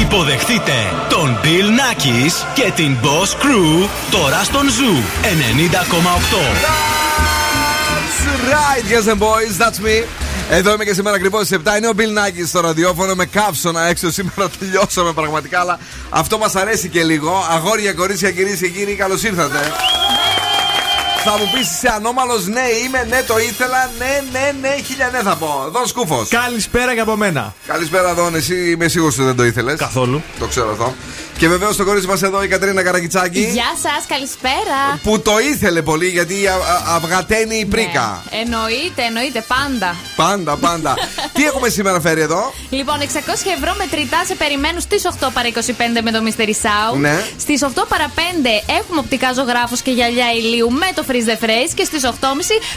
Υποδεχτείτε τον Bill Nackis και την Boss Crew τώρα στον Zoo 90,8. That's right, yes and boys, that's me. Εδώ είμαι και σήμερα ακριβώς στις 7. Είναι ο Bill Nackis στο ραδιόφωνο με καύσωνα έξω. Σήμερα τελειώσαμε πραγματικά, αλλά αυτό μας αρέσει και λίγο. Αγόρια, κορίτσια, κυρίες και κύριοι, καλώς ήρθατε. Θα μου πεις είσαι ανώμαλος, ναι είμαι, ναι το ήθελα, ναι, ναι, ναι, χίλια ναι θα πω. Δον Σκούφος. Καλησπέρα και από μένα. Καλησπέρα, Δον. Εσύ είμαι σίγουρος ότι δεν το ήθελες. Καθόλου. Το ξέρω αυτό. Και βεβαίως το κορίτσι μας εδώ η Κατρίνα Καρακιτσάκη. Γεια σας, καλησπέρα. Που το ήθελε πολύ γιατί α, α, αυγαταίνει η πρίκα. Ναι, εννοείται, εννοείται, πάντα. Πάντα, πάντα. Τι έχουμε σήμερα φέρει εδώ; Λοιπόν, 600 ευρώ μετρητά σε περιμένουν στις 8 παρα 25 με το Mystery Sound. Ναι. Στις 8 παρα 5 έχουμε οπτικά ζωγράφους και γυαλιά ηλίου με το Freeze the Phrase. Και στις 8.30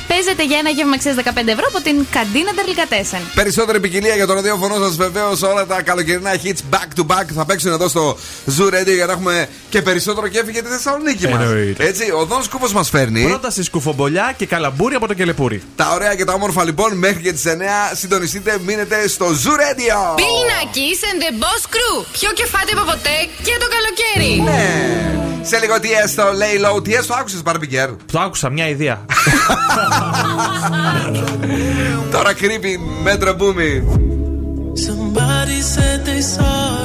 παίζεται για ένα γεύμα αξία 15 ευρώ από την Καντίνα Τερλικατέσεν. Περισσότερη ποικιλία για το ραδιόφωνο σας βεβαίως όλα τα καλοκαιρινά hits back to back θα παίξουν εδώ στο Zoo Radio για να έχουμε και περισσότερο κέφι για τη Θεσσαλονίκη μας. Εννοείται. Έτσι, ο Δόν Σκούφο μας φέρνει. Πρόταση σκουφομπολιά και καλαμπούρι από το κελεπούρι. Τα ωραία και τα όμορφα λοιπόν μέχρι και τις 9 συντονιστείτε, μείνετε στο Zoo Radio. Πιλινάκης and the Boss Crew. Πιο κεφάτι από ποτέ και το καλοκαίρι. Ναι. Σε λίγο τι έστω, λέει low, τι έστω, άκουσες Μπαρμπικέρ. Το άκουσα, μια ιδέα. Τώρα κρύβει μέτρο μπούμι. Somebody said they saw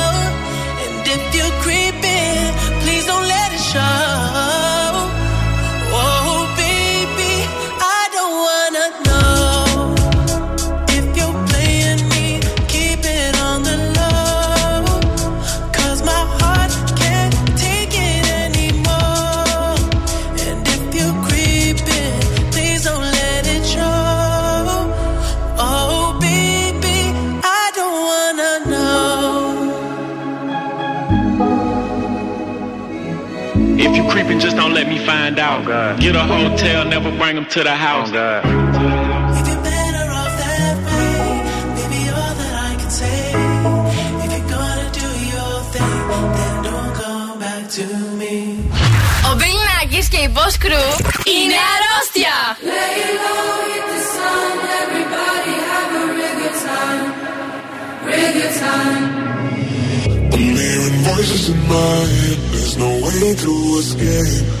gunned out. Oh Get a hotel, never bring them to the oh, house. Oh Ο και η Boss Crew είναι αρρώστια. I'm hearing voices in my head, there's no way to escape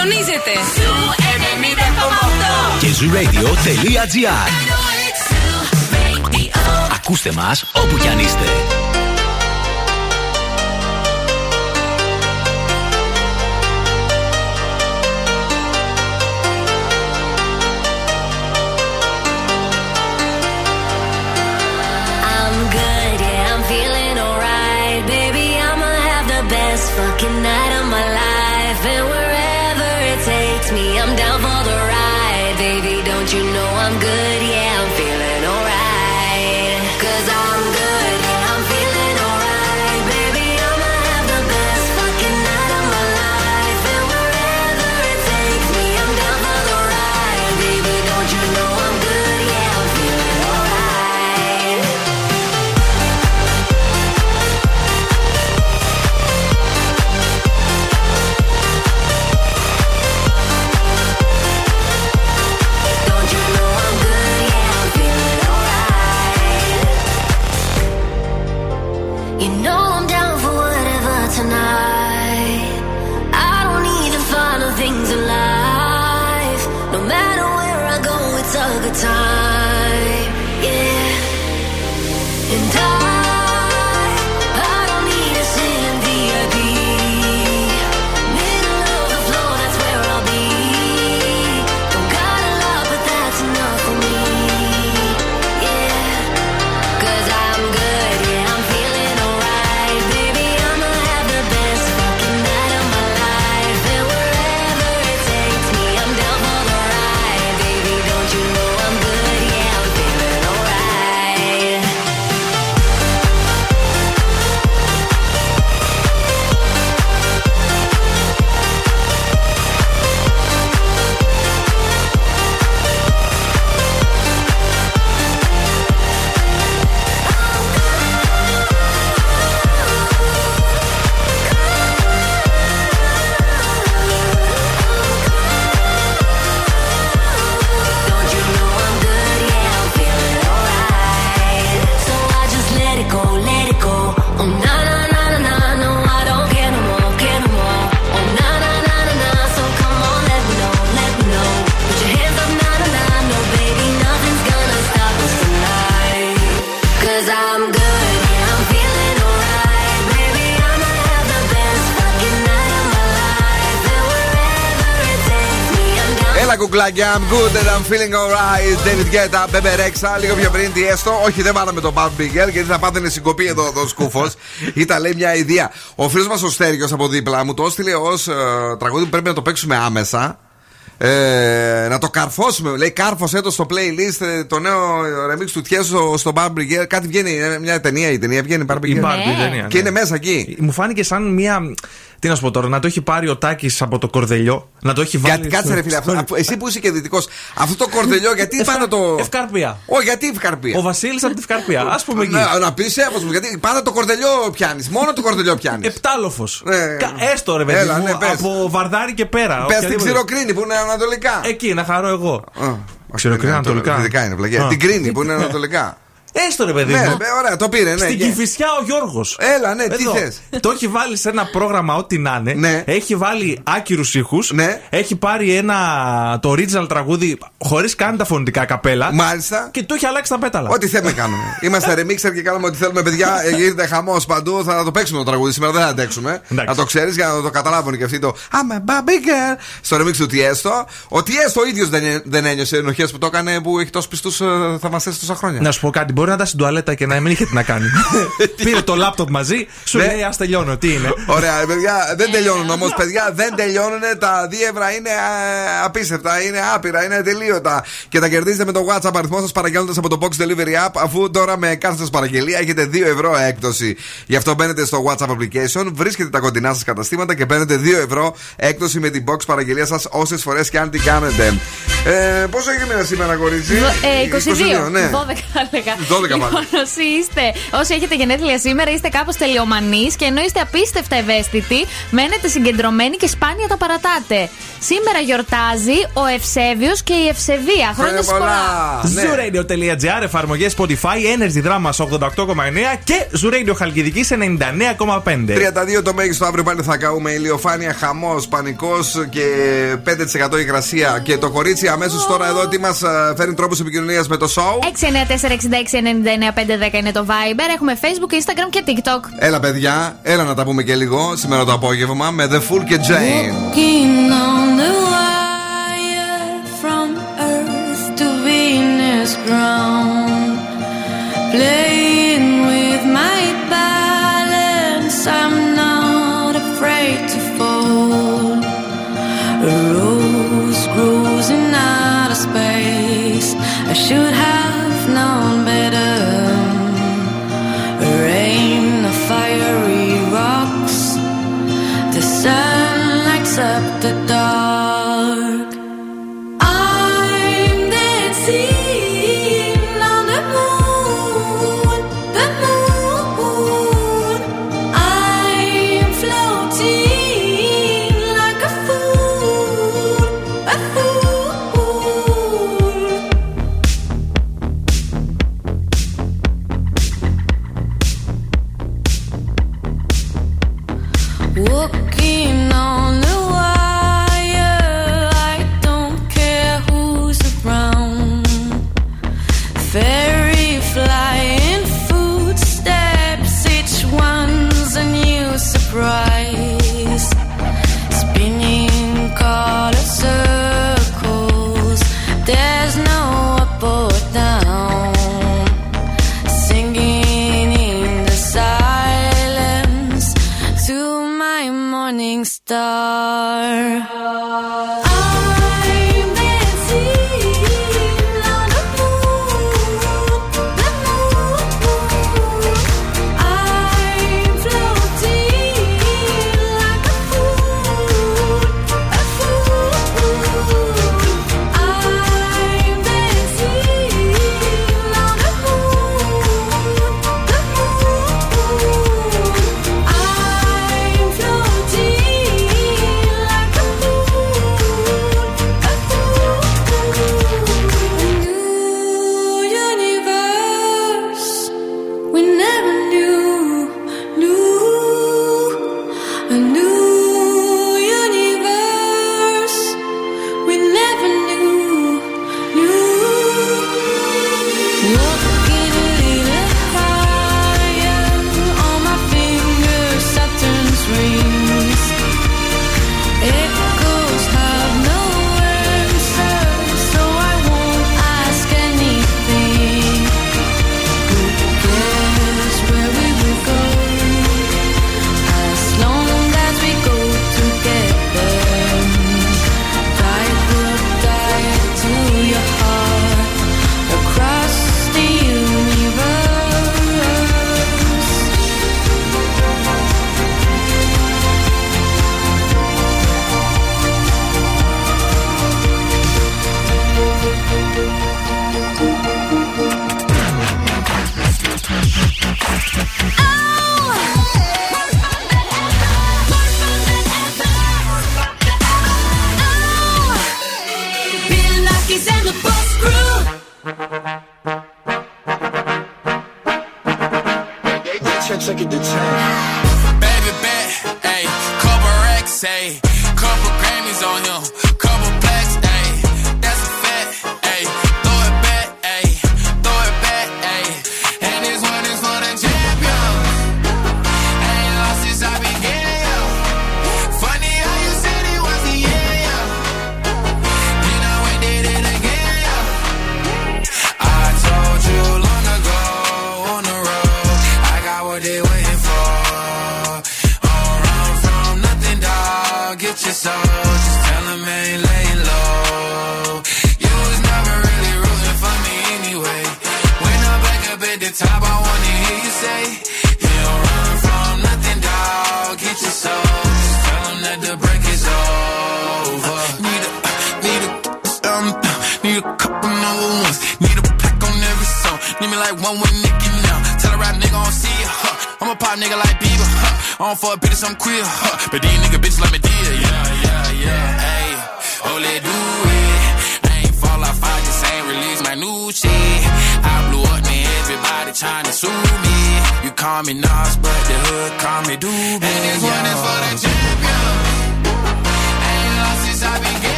συντονίζετε. Zoo 90,8 και zooradio.gr Ακούστε μας όπου κι αν είστε. fucking night of my life me, I'm down for Έλα κουκλάκια, I'm good and I'm feeling alright. David Guetta, Bebe Rexha. Λίγο πιο πριν τι έστω. Όχι, δεν βάλαμε τον Bob Bigger γιατί θα πάθαινε συγκοπή εδώ ο σκούφος. Ήταν λέει μια ιδέα. Ο φίλος μας ο Στέργιο από δίπλα μου το έστειλε ως τραγούδι που πρέπει να το παίξουμε άμεσα. Ε, να το καρφώσουμε. Λέει κάρφωσέ το στο playlist ε, το νέο remix του Τιέσο στο Bar Brigade. Κάτι βγαίνει, ε, μια ταινία η ταινία βγαίνει Bar Η Brigade. Barbie, Ναι. ταινία, Και ναι. είναι μέσα εκεί. Μου φάνηκε σαν μια. Τι να σου πω τώρα, να το έχει πάρει ο Τάκης από το κορδελιό, να το έχει βάλει. Γιατί κάτσε ρε φίλε, στο- αυτό- εσύ που είσαι και δυτικός, αυτό το κορδελιό, γιατί Ευκα- πάνω το. Ευκαρπία. Όχι, γιατί ευκαρπία. Ο Βασίλης από τη Ευκαρπία. Α πούμε εκεί. Να, να πεις έφο μου, γιατί πάντα το κορδελιό πιάνεις. Μόνο το κορδελιό πιάνεις. Επτάλοφος. Ε, Έστω ρε παιδί έλα, μου, ναι, πες. από βαρδάρι και πέρα. Πες στην οποιαδήποτε. ξηροκρίνη που είναι ανατολικά. Εκεί να χαρώ εγώ. Α, Ξηροκρίνη είναι ανατολικά. Δυτικά είναι πλαγιά. Α. Την κρίνη που είναι ανατολικά. Έστω ρε παιδί Ναι, μου. ρε, ωραία, το πήρε, ναι. Στην και- Κυφυσιά ο Γιώργος. Έλα, ναι, τι θες. Το έχει βάλει σε ένα πρόγραμμα, ό,τι να είναι. Ναι. Έχει βάλει άκυρους ήχους. Ναι. Έχει πάρει ένα το original τραγούδι χωρίς καν τα φωνητικά καπέλα. Μάλιστα. Και το έχει αλλάξει τα πέταλα. Ό,τι θέλουμε κάνουμε. Είμαστε remixer και κάνουμε ό,τι θέλουμε, παιδιά. Ε, Γίνεται χαμός παντού. Θα το παίξουμε το τραγούδι σήμερα, δεν θα αντέξουμε. Εντάξει. Να το ξέρεις για να το καταλάβουν και αυτοί το I'm a baby girl στο remix του Tiesto. Ο Tiesto ο ίδιος δεν, δεν ένιωσε ενοχές που το έκανε που έχει τόσους πιστούς θαυμαστές τόσα χρόνια. Να σου πω κάτι, μπορεί να ήταν στην τουαλέτα και να μην είχε τι να κάνει. Πήρε το λάπτοπ μαζί, σου Ναι. λέει Α τελειώνω, τι είναι; Ωραία, παιδιά, δεν τελειώνουν όμως, παιδιά, δεν τελειώνουν. Τα δίευρα είναι α, απίστευτα, είναι άπειρα, είναι ατελείωτα. Και τα κερδίζετε με το WhatsApp αριθμό σας παραγγέλνοντα από το Box Delivery App, αφού τώρα με κάθε σας παραγγελία έχετε 2 ευρώ έκπτωση. Γι' αυτό μπαίνετε στο WhatsApp application, βρίσκετε τα κοντινά σας καταστήματα και παίρνετε 2 ευρώ έκπτωση με την box παραγγελία σας όσες φορές και αν την κάνετε. Ε, πόσο έχει μείνει σήμερα, κορίτσι; Ε, 22. ναι. 12 θα έλεγα. 12 λοιπόν, πάλι. όσοι, είστε, όσοι έχετε γενέθλια σήμερα, είστε κάπως τελειομανείς και ενώ είστε απίστευτα ευαίσθητοι, μένετε συγκεντρωμένοι και σπάνια τα παρατάτε. Σήμερα γιορτάζει ο Ευσέβιος και η Ευσεβία. Χρόνια Χρόνια σας πολλά. πολλά. Ναι. Zooradio.gr, εφαρμογές Spotify, Energy Drama 88,9 και Zooradio Χαλκιδικής 99,5. 32 το μέγιστο αύριο πάλι θα καούμε ηλιοφάνεια, χαμός, πανικός και 5% υγρασία. Και το κορίτσι αμέσως τώρα εδώ τι μας φέρνει τρόπους επικοινωνίας με το show; 694-6699-510 είναι το Viber. Έχουμε Facebook, Instagram και TikTok. Έλα, παιδιά, έλα να τα πούμε και λίγο σήμερα το απόγευμα με The Full και Jane.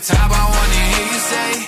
the top, I wanna hear you say,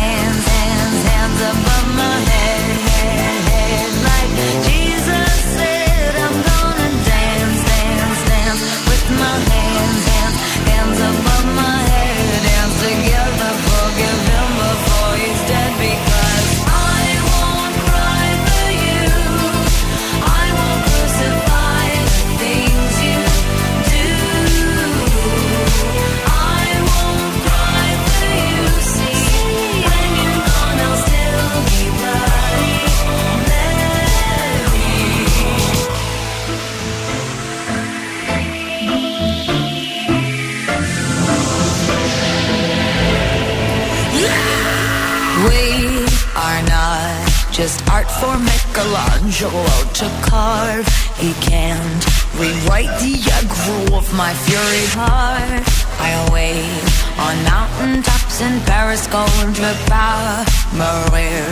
just art for Michelangelo to carve. He can't rewrite the aggro of my fury heart. I wait on mountain tops in Paris, going to power, Maria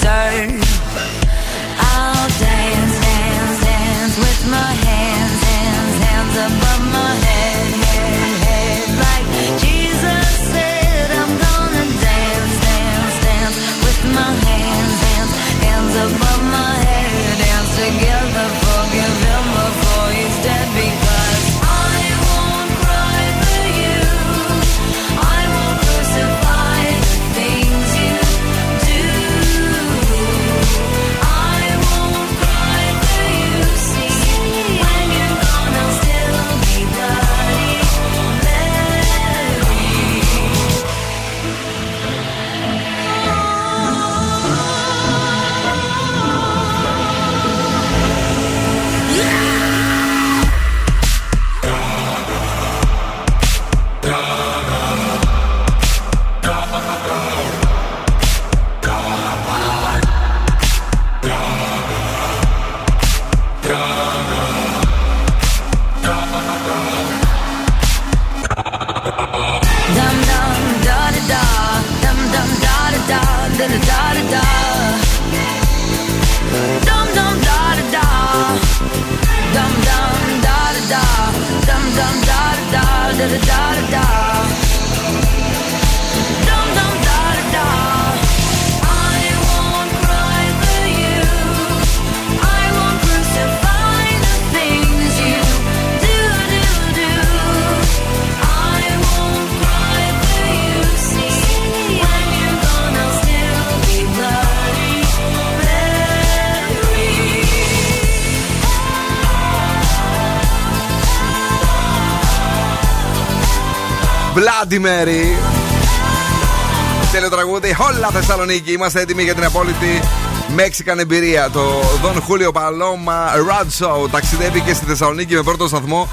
turn. I'll dance, dance, dance with my hands, hands, hands above my head, Bloody Mary. Τέλειο τραγούδι. Όλα Θεσσαλονίκη. Είμαστε έτοιμοι για την απόλυτη Μέξικαν εμπειρία. Το Don Julio Paloma Rad Show ταξιδεύει και στη Θεσσαλονίκη με πρώτο σταθμό.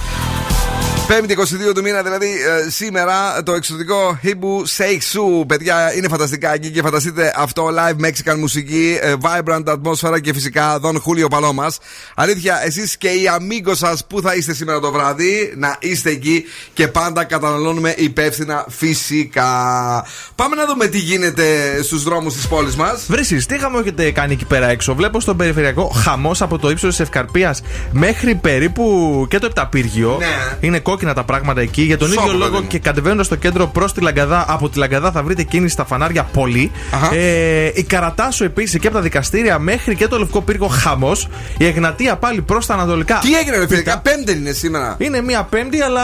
5η 22 του μήνα, δηλαδή ε, σήμερα, το εξωτικό Hibu Shake Su. Παιδιά, είναι φανταστικά εκεί και φανταστείτε αυτό live Mexican μουσική, ε, vibrant ατμόσφαιρα και φυσικά Don Julio Paloma. Αλήθεια, εσείς και οι αμίγκο σας που θα είστε σήμερα το βράδυ, να είστε εκεί και πάντα καταναλώνουμε υπεύθυνα φυσικά. Πάμε να δούμε τι γίνεται στους δρόμους της πόλης μας. Βρέσει, τι χαμό έχετε κάνει εκεί πέρα έξω; Βλέπω στον περιφερειακό χαμός από το ύψος της Ευκαρπίας μέχρι περίπου και το Επταπύργιο. Ναι. Είναι κόκκινα τα πράγματα εκεί. Για τον Σώπα, ίδιο παιδί λόγο μου. και κατεβαίνοντας στο κέντρο προς τη Λαγκαδά, από τη Λαγκαδά θα βρείτε κίνηση στα φανάρια πολύ. Αχα. Ε, η Καρατάσου επίσης και από τα δικαστήρια μέχρι και το Λευκό Πύργο χαμός. Η Εγνατία πάλι προς τα Ανατολικά. Τι έγινε, ρε φίλε, πέμπτη είναι σήμερα; Είναι μία Πέμπτη, αλλά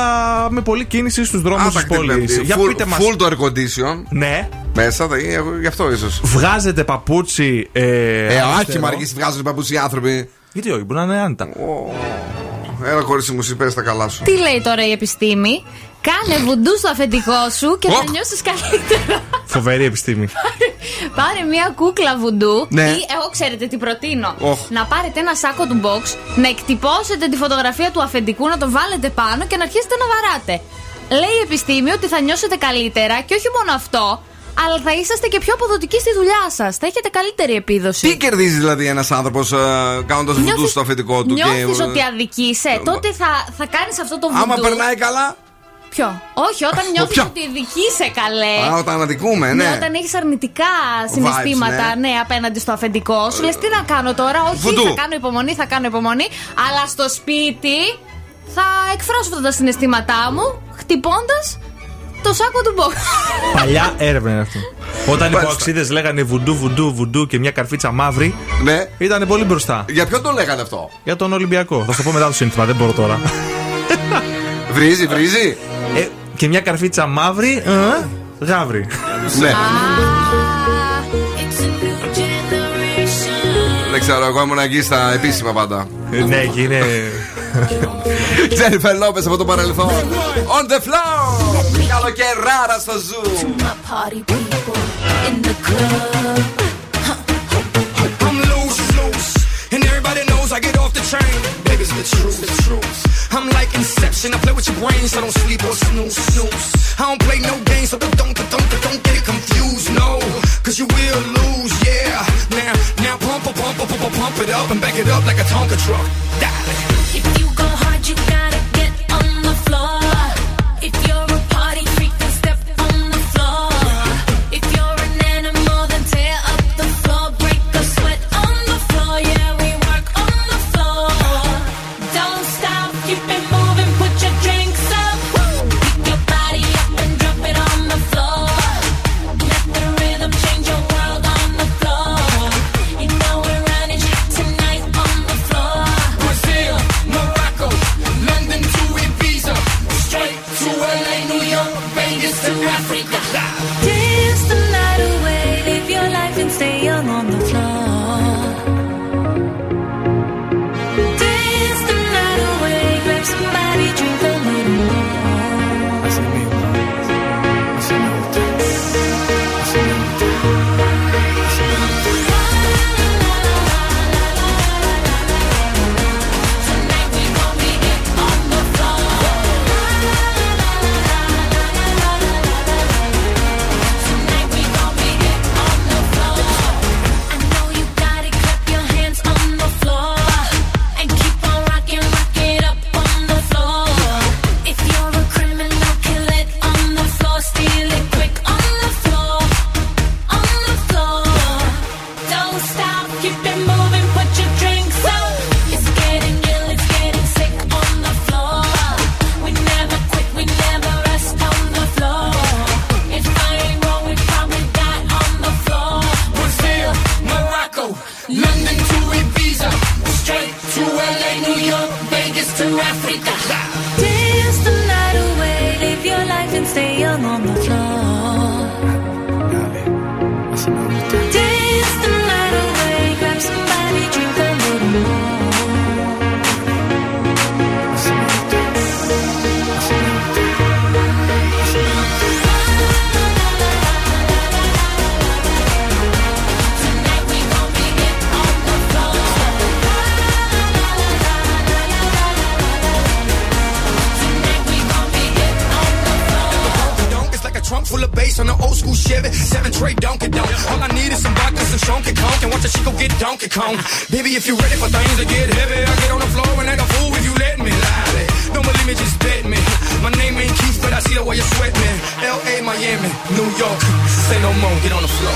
με πολλή κίνηση στους δρόμους τη Άπακτη πόλης. Πέμπτη. Για Full- πείτε μας. Full το air condition. Ναι. Μέσα, θα, γι' αυτό ίσως. Βγάζετε παπούτσι. Ε, Ε, αριστερό. άχι μαργήσει, βγάζουν παπούτσι οι άνθρωποι. Γιατί όχι, μπορεί να είναι άνετα. Έλα, κορίτσι μου, εσύ πες τα καλά σου. Τι λέει τώρα η επιστήμη; Κάνε βουντού στο αφεντικό σου και θα Οχ. νιώσεις καλύτερα. Φοβερή επιστήμη. Πάρε μια κούκλα βουντού Ναι. ή εγώ ξέρετε τι προτείνω. Οχ. Να πάρετε ένα σάκο του box, να εκτυπώσετε τη φωτογραφία του αφεντικού, να το βάλετε πάνω και να αρχίσετε να βαράτε. Λέει η επιστήμη ότι θα νιώσετε καλύτερα και όχι μόνο αυτό, αλλά θα είσαστε και πιο αποδοτικοί στη δουλειά σας. Θα έχετε καλύτερη επίδοση. Τι κερδίζει δηλαδή ένας άνθρωπος κάνοντας βουντούς Νιώθεις- στο αφεντικό του Νιώθεις και. ότι αδικείσαι, τότε θα, θα κάνεις αυτό το βουντού. Άμα περνάει καλά. Ποιο; Όχι, όταν νιώθεις ποιο; ότι δικείσαι καλέ. Α, όταν αδικούμε, ναι. όταν έχεις αρνητικά συναισθήματα ναι. ναι. απέναντι στο αφεντικό σου, λες τι να κάνω τώρα; Όχι, Βουντού. θα κάνω υπομονή, θα κάνω υπομονή. Αλλά στο σπίτι θα εκφράσω αυτά τα συναισθήματά μου χτυπώντας το σάκο του box. Παλιά έρευνα είναι αυτό. Όταν οι ποαξίδε λέγανε βουντού, βουντού, βουντού και μια καρφίτσα μαύρη. Ναι. Ήταν πολύ μπροστά. Για ποιον το λέγανε αυτό; Για τον Ολυμπιακό. Θα σου το πω μετά το σύνθημα, δεν μπορώ τώρα. Βρίζει, βρίζει. Ε, και μια καρφίτσα μαύρη. Ε, γάβρι. Ναι. Δεν ξέρω, εγώ ήμουν εκεί στα επίσημα πάντα. Ε, ναι, και είναι. Τζένιφερ Λόπε από το παρελθόν. On the floor! Καλοκαιράρα στο Zoom. I'm loose, loose, and everybody knows I get off the train. Baby's the truth, the truth. I'm like Inception, I play with your brain, so don't sleep or snooze, snooze. I don't play no games, so don't, don't, don't, don't get it confused, no, cause you will lose, yeah. Now, now pump, pump, pump, pump, pump, pump it up and back it up like a Tonka truck. Darling. you gotta get on the floor. Chico get Donkey Kong. Baby, if you're ready for things to get heavy, I get on the floor and act a fool if you let me. Lie. Don't believe me, just bet me. My name ain't Keith, but I see the way you sweat me. L.A., Miami, New York. Say no more, get on the floor.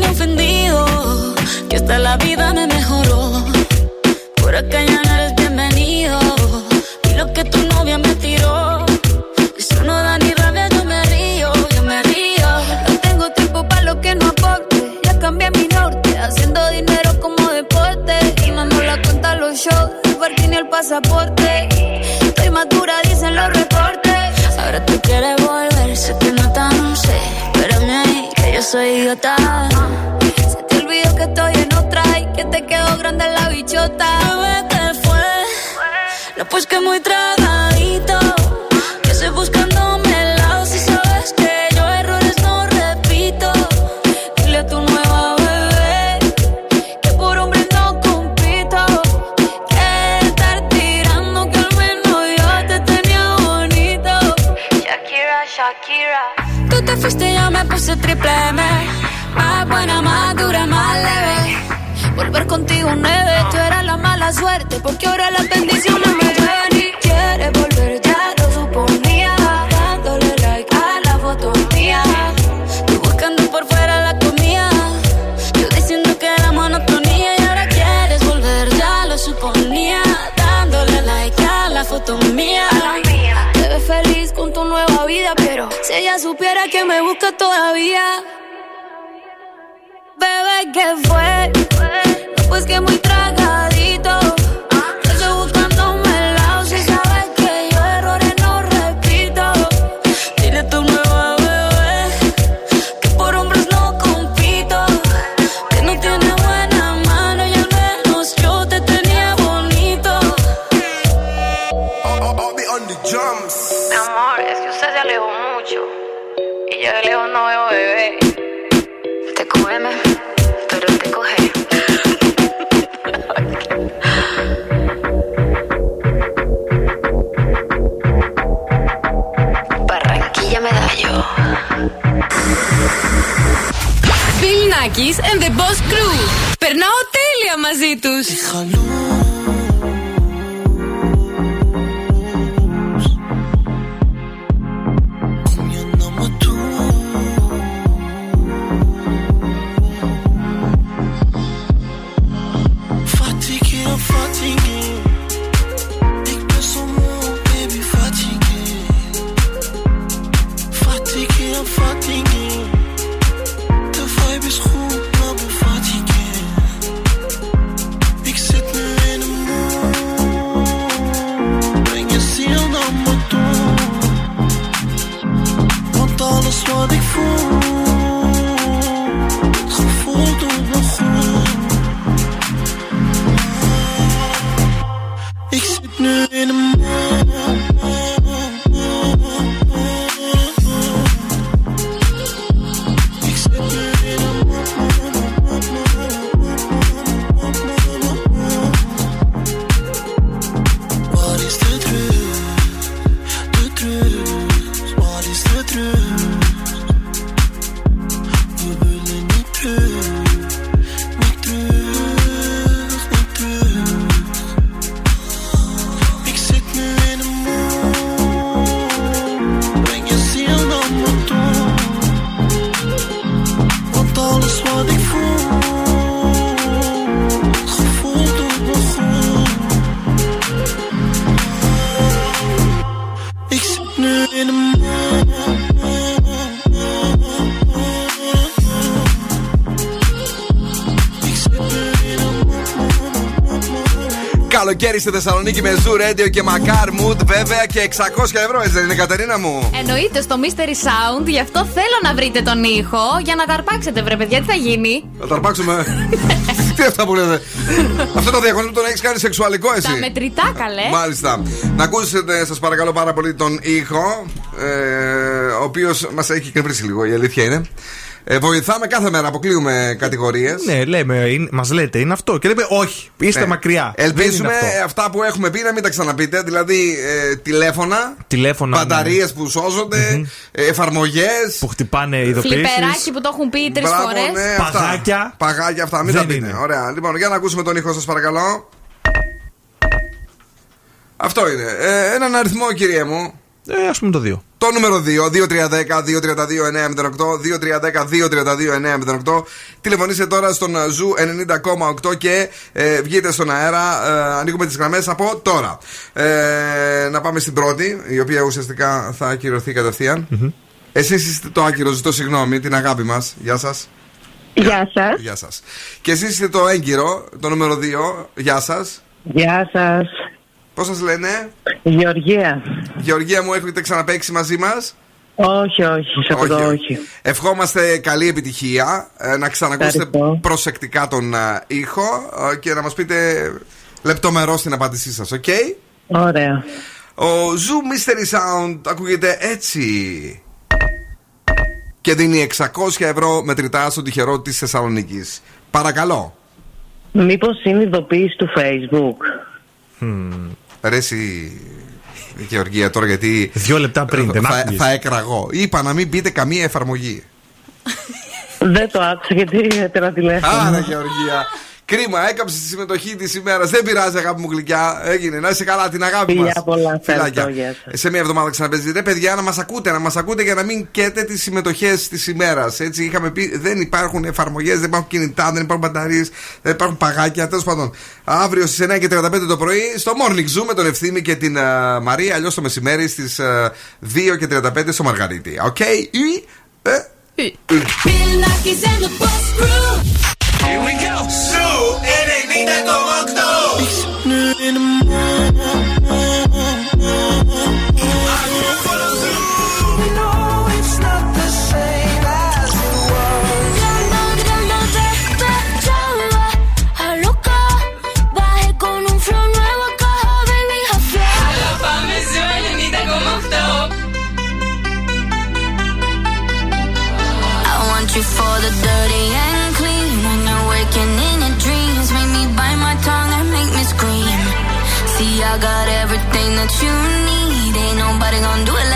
tiene ofendido. Que hasta la vida me mejoró. Por acá ya no eres bienvenido. Y lo que tu novia me tiró. Eso no da ni rabia, yo me río, yo me río. No tengo tiempo para lo que no aporte. Ya cambié mi norte, haciendo dinero como deporte. Y mando la cuenta los shows, parking y el pasaporte. Estoy madura, dicen los reportes. Ahora tú quieres volver, no sé. Espérame ahí, soy idiota. Se te olvidó que estoy en otra y que te quedó grande la bichota. Bebé, ¿qué fue? No, pues que muy tragadito. Mala suerte. Porque ahora las bendiciones me llueven y quieres volver, ya lo suponía. Dándole like a la foto mía. Tú buscando por fuera la comida. Yo diciendo que era monotonía. Y ahora quieres volver, ya lo suponía. Dándole like a la foto mía. Te ves feliz con tu nueva vida, pero si ella supiera que me busca todavía. Bebé, ¿qué fue? Pues que muy Bill Nackis and the Boss Crew. Περνάω τέλεια μαζί τους. Καλοκαίρι στη Θεσσαλονίκη με Zoo Radio και Macar Mood, βέβαια και 600 ευρώ, έτσι δεν είναι, Κατερίνα μου; Εννοείται στο Mystery Sound, γι' αυτό θέλω να βρείτε τον ήχο για να τα αρπάξετε, βρε παιδιά. Τι θα γίνει; Θα τα αρπάξουμε. Τι αυτά που λέτε; Αυτό το διαγωνισμό τον έχεις κάνει σεξουαλικό, εσύ; Τα μετρητά, καλέ. Μάλιστα. Να ακούσετε, σας παρακαλώ πάρα πολύ, τον ήχο, ε, ο οποίος μας έχει εκνευρίσει λίγο, η αλήθεια είναι. Ε, βοηθάμε κάθε μέρα, αποκλείουμε κατηγορίες. Ναι, λέμε, μας λέτε, είναι αυτό. Και λέμε, όχι, είστε Ναι. μακριά. Ελπίζουμε Δεν είναι αυτό. αυτά που έχουμε πει να μην τα ξαναπείτε. Δηλαδή ε, τηλέφωνα, Τηλέφωνα. ναι. μπαταρίες που σώζονται, εφαρμογές. Που χτυπάνε ειδοποιήσεις. Φλιπεράκι που το έχουν πει τρεις φορές. ναι, Παγάκια. Αυτά. Παγάκια αυτά, μην Δεν τα πείτε. είναι. Ωραία. Λοιπόν, για να ακούσουμε τον ήχο σας, παρακαλώ. Αυτό είναι. Ε, έναν αριθμό, κύριε μου. Ε, ας πούμε το 2. Το νούμερο 2, 2310-232-908, 2310-232-908. Τηλεφωνήστε τώρα στον Zoo 90,8 και ε, βγείτε στον αέρα. Ε, ανοίγουμε τις γραμμές από τώρα. Ε, να πάμε στην πρώτη, η οποία ουσιαστικά θα ακυρωθεί κατευθείαν. Εσείς είστε το άκυρο, ζητώ συγγνώμη, την αγάπη μας. Γεια σας. Γεια σας. Γεια σας. Και εσείς είστε το έγκυρο, το νούμερο 2. Γεια σας. Γεια σας. Πώς σας λένε; Γεωργία. Γεωργία μου, έχετε ξαναπαίξει μαζί μας; Όχι, όχι, σε αυτό όχι. Ευχόμαστε καλή επιτυχία. ε, να ξανακούσετε Ευχαριστώ. προσεκτικά τον ε, ήχο ε, και να μας πείτε λεπτομερώς την απάντησή σας, οκ; Ωραία. Ο Zoo Mystery Sound ακούγεται έτσι. Και δίνει 600 ευρώ μετρητά στον τυχερό της Θεσσαλονίκης. Παρακαλώ. Μήπως είναι ειδοποίηση του Facebook; Ρε εσύ, Γεωργία, τώρα γιατί. Δύο λεπτά πριν, δεν θα, άκουγες. θα έκραγω. Είπα να μην μπείτε καμία εφαρμογή. Δεν το άκουσα γιατί έτερα τηλέφωνο. Άρα, Γεωργία. Κρίμα, έκαψε τη συμμετοχή της ημέρας. Δεν πειράζει, αγάπη μου γλυκιά. Έγινε. Να είσαι καλά, την αγάπη μας. Φιλιά πολλά, ευχαριστώ, γεια σας. Σε μία εβδομάδα ξαναπέζει. Ρε, παιδιά, να μας ακούτε, να μας ακούτε για να μην καίτε τις συμμετοχές της ημέρας. Έτσι, είχαμε πει, δεν υπάρχουν εφαρμογές, δεν υπάρχουν κινητά, δεν υπάρχουν μπαταρίες, δεν υπάρχουν παγάκια. Τέλος πάντων, αύριο στις 9 και 35 το πρωί στο Morning Zoom με τον Ευθύμη και την α, Μαρία. Αλλιώς το μεσημέρι στις 2 και 35 στο Μαργαρίτη. Οκ, ή. Ε, Here we go. Sue, eres linda that you need. Ain't nobody gonna do it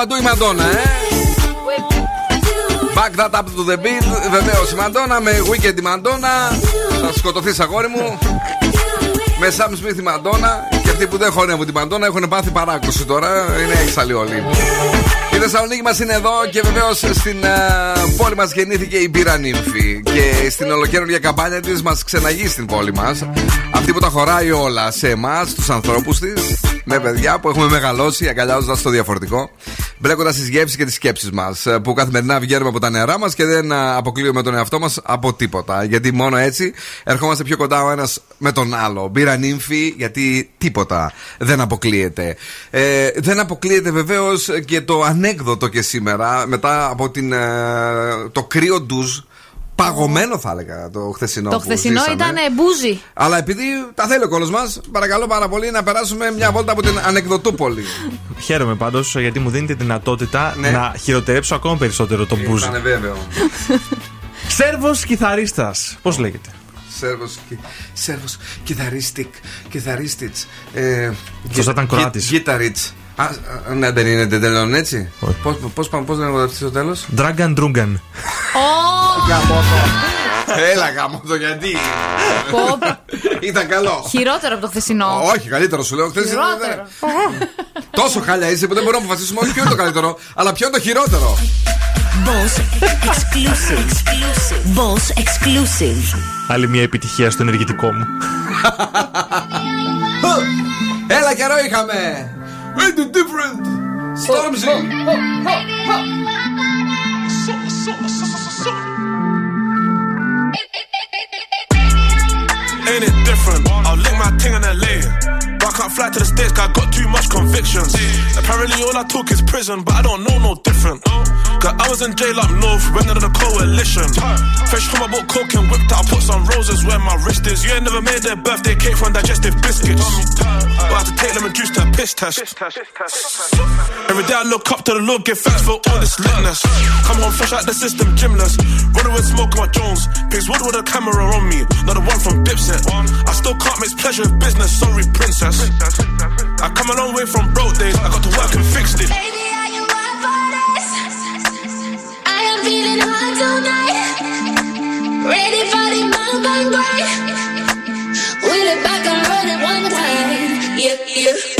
παντού η Μαντόνα, ε. Back that up to the beat. Βεβαίω η Μαντόνα με weekend η Μαντόνα. Θα σκοτωθείς, αγόρι μου. Με Sam Smith η Μαντόνα. Και αυτοί που δεν χωνεύουν τη Μαντόνα έχουν πάθει παράκουση τώρα. Είναι έξαλλοι όλοι. Η Θεσσαλονίκη μας είναι εδώ και βεβαίως στην ε, πόλη μας γεννήθηκε η Μπύρα Νύμφη. Και στην ολοκαίρια καμπάνια της μας ξεναγεί στην πόλη μας. Αυτή που τα χωράει όλα σε εμάς, τους ανθρώπους της, με παιδιά που έχουμε μεγαλώσει αγκαλιάζοντας το διαφορετικό. Μπλέκοντας τις γεύσεις και τις σκέψεις μας. Που καθημερινά βγαίνουμε από τα νερά μας και δεν ε, αποκλείουμε τον εαυτό μας από τίποτα. Γιατί μόνο έτσι ερχόμαστε πιο κοντά ο ένας με τον άλλο. Μπύρα νύμφη, γιατί τίποτα δεν αποκλείεται. Ε, δεν αποκλείεται βεβαίως και το ανέκδοτο και σήμερα μετά από την, ε, το κρύο ντουζ. Παγωμένο θα έλεγα το χθεσινό. Το που χθεσινό ζήσαμε. ήταν μπούζι. Αλλά επειδή τα θέλει ο κόλος μας, παρακαλώ πάρα πολύ να περάσουμε μια βόλτα από την ανεκδοτούπολη. Χαίρομαι πάντως γιατί μου δίνει τη δυνατότητα Ναι. να χειροτερέψω ακόμα περισσότερο τον μπουζ. Ήταν βέβαιο. Σέρβος κιθαρίστας. Πώς λέγεται; Σέρβος, κι- Σέρβος, κιθαρίστικ, κιθαρίστιτς. Ε, Σωστά ήταν Κροάτης. Γίταριτς. Α, α, ναι, δεν είναι δεν τελειώνουν έτσι. Πώς, πώς, πάμε, πώς δεν έχω στο τέλος; Ντράγκαν Ντρούγκαν. Έλα γάμο το γιατί; Πω, Ήταν καλό. Χειρότερο από το χθεσινό. Όχι, καλύτερο σου λέω. Χθες ήταν- Χειρότερο. Τόσο χάλια είσαι που δεν μπορούμε να αποφασίσουμε όχι ποιο είναι το καλύτερο, αλλά ποιο είναι το χειρότερο. Boss exclusive. Boss exclusive. Άλλη μια επιτυχία στο ενεργητικό μου. Έλα καιρό είχαμε. Ain't it different? Stormzy! Ho, Ain't it different? I'll lick my tongue on that layer. I can't fly to the States, 'cause I got too much convictions. Apparently, all I talk is prison, but I don't know no different. Cause I was in jail up north, running the coalition. Fresh from my book, coke and whipped out, put some roses where my wrist is. You ain't never made their birthday cake from digestive biscuits. But I have to take lemon juice to a piss test. Every day I look up to the Lord, give thanks for all this litness. Come on, fresh out the system, gymless. Running with smoke on my Jones. Pigs wood with a camera on me, not the one from Dipset. I still can't mix pleasure with business, sorry, princess. I come a long way from broke days, I got to work and fixed it. Baby, are you up for this? I am feeling hot tonight. Ready for the mountain break. Wheel it back and run it one time. Yeah, yeah.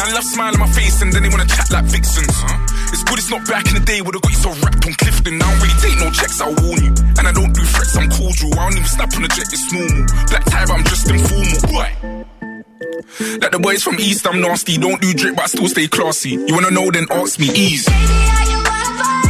Man love smile on my face and then they wanna chat like vixens. It's good it's not back in the day where they got you so wrapped on Clifton. I don't really take no checks, I'll warn you. And I don't do threats, I'm cordial. I don't even snap on the jet, it's normal. Black tie, but I'm just informal. Boy. Like the boys from East, I'm nasty. Don't do drip, but I still stay classy. You wanna know, then ask me, ease. Are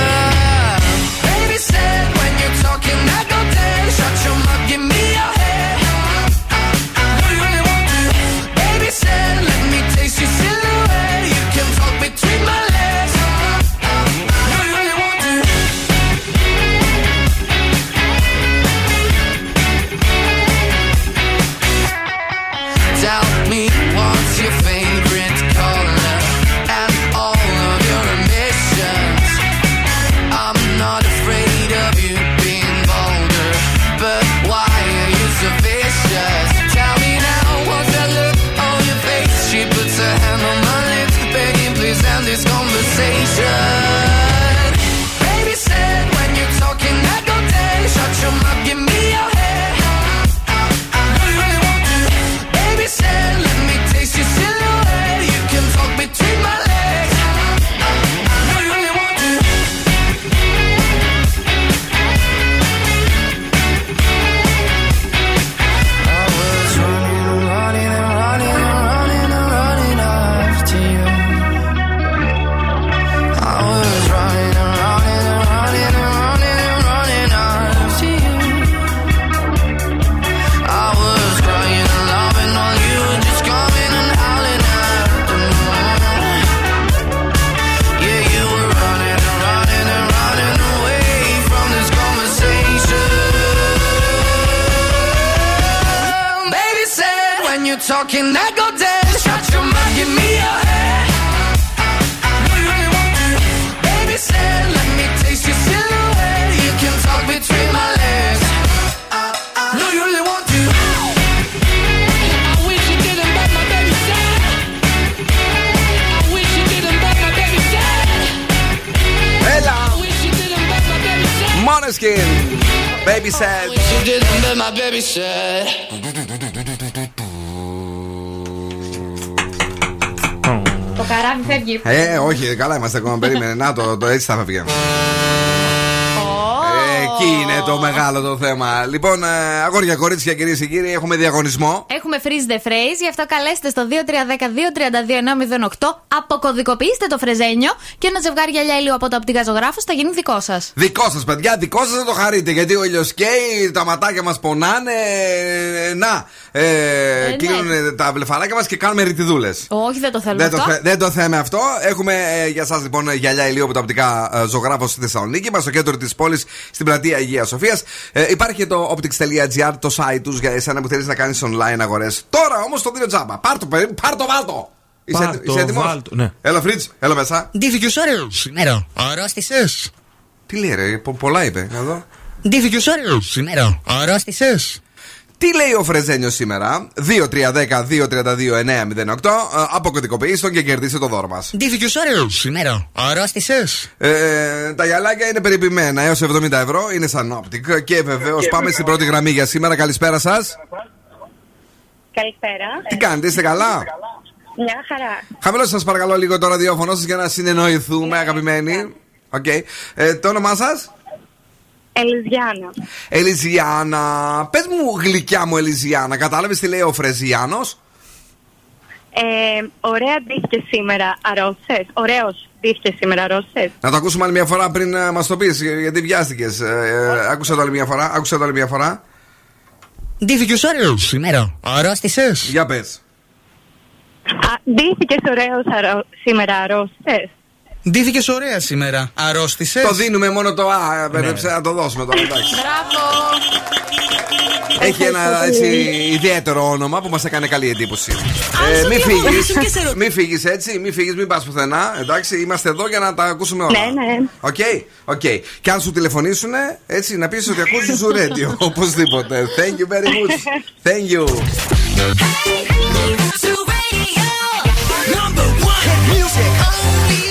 Καλά είμαστε ακόμα. Περίμενε. Να το, το έτσι θα φεύγει. Ε, Εκεί είναι το μεγάλο το θέμα. Λοιπόν, ε, αγόρια, κορίτσια, κυρίες και κύριοι, έχουμε διαγωνισμό. Έχουμε freeze the phrase, γι' αυτό καλέστε στο 2310-232-908. Αποκωδικοποιήστε το φρεζένιο και ένα ζευγάρι γυαλιά ήλιο από το οπτικά ζωγράφο θα γίνει δικό σας. Δικό σας, παιδιά, δικό σας να το χαρείτε. Γιατί ο ήλιος καίει, τα ματάκια μας πονάνε. ε, Να, ε, ναι. κλείνουν τα βλεφαράκια μας και κάνουμε ρητιδούλες. Όχι, δεν το θέλουμε Δεν το, αυτό. θε- δεν το θέμε αυτό. Έχουμε ε, για εσά λοιπόν γυαλιά ηλίου από τα οπτικά ε, ζωγράφος στη Θεσσαλονίκη. Είμαστε στο κέντρο της πόλης, στην πλατεία Αγίας Σοφίας. Ε, υπάρχει το optics.gr, το site τους για εσένα που θέλεις να κάνεις online αγορές. Τώρα όμως το δίνω τζάμπα. Πάρ το, παιδί, πάρ το, βάλτο. Είσαι, Πάρ' το, είσαι έτοιμος; βάλ' το, ναι. Έλα, Φρίτ, έλα μέσα. Ντύθηκες ωραίος σήμερα. Αρρώστησες. Τι λέει, ρε, πο- πολλά είπε. Να δω. Ντύθηκες ωραίος σήμερα. Αρρώστησες. Τι λέει ο Φρεζένιος σήμερα, 2-3-10-2-32-9-08. Αποκωδικοποιήστε τον και κερδίστε το δώρο μας. Ντύθηκες ωραίος σήμερα. Αρρώστησες. Ε, τα γυαλάκια είναι περιποιημένα έως 70 ευρώ. Είναι Sun Optic. Και βεβαίως πάμε στην πρώτη γραμμή για σήμερα. Καλησπέρα σας. Καλησπέρα. Τι κάνετε, είστε καλά; Μια χαρά. Χαμηλώστε σας παρακαλώ λίγο το ραδιόφωνο σας για να συνεννοηθούμε, αγαπημένοι. Οκ. Ε, το όνομά σας; Ελιζιάνα. Ελιζιάνα. Πες μου, γλυκιά μου Ελιζιάνα, κατάλαβες τι λέει ο Φρεζιάνος; Ε, ωραία ντύθηκε σήμερα, αρρώστες. Ωραίος ντύθηκε σήμερα, αρρώστες. Να το ακούσουμε άλλη μια φορά πριν ε, μας το πεις, γιατί βιάστηκες. Ε, ε, άκουσα το άλλη μια φορά. Άκουσα το άλλη μια φορά. Ντύθηκες ωραίος σήμερα. Αρρώστησες; Για πες. Α, ντύθηκες ωραίος αρρώ... σήμερα, αρρώστες. Ντύθηκες ωραία σήμερα. Αρρώστησες; Το δίνουμε μόνο το Α, μπέρδεψε να το δώσουμε τώρα. Εντάξει. Μπράβο! Έχει ένα έτσι ιδιαίτερο όνομα που μας έκανε καλή εντύπωση. Ε, σου μην διαβολήσουν φύγεις, και σε ρωτήσω. μην φύγεις έτσι, μην φύγεις, μην πας πουθενά. Εντάξει, είμαστε εδώ για να τα ακούσουμε όλα. Ναι, ναι. OK, OK. Και αν σου τηλεφωνήσουν, έτσι να πεις ότι ακούσεις Zoo Radio. Οπωσδήποτε. Thank you very much. Thank you. Number one hit music only.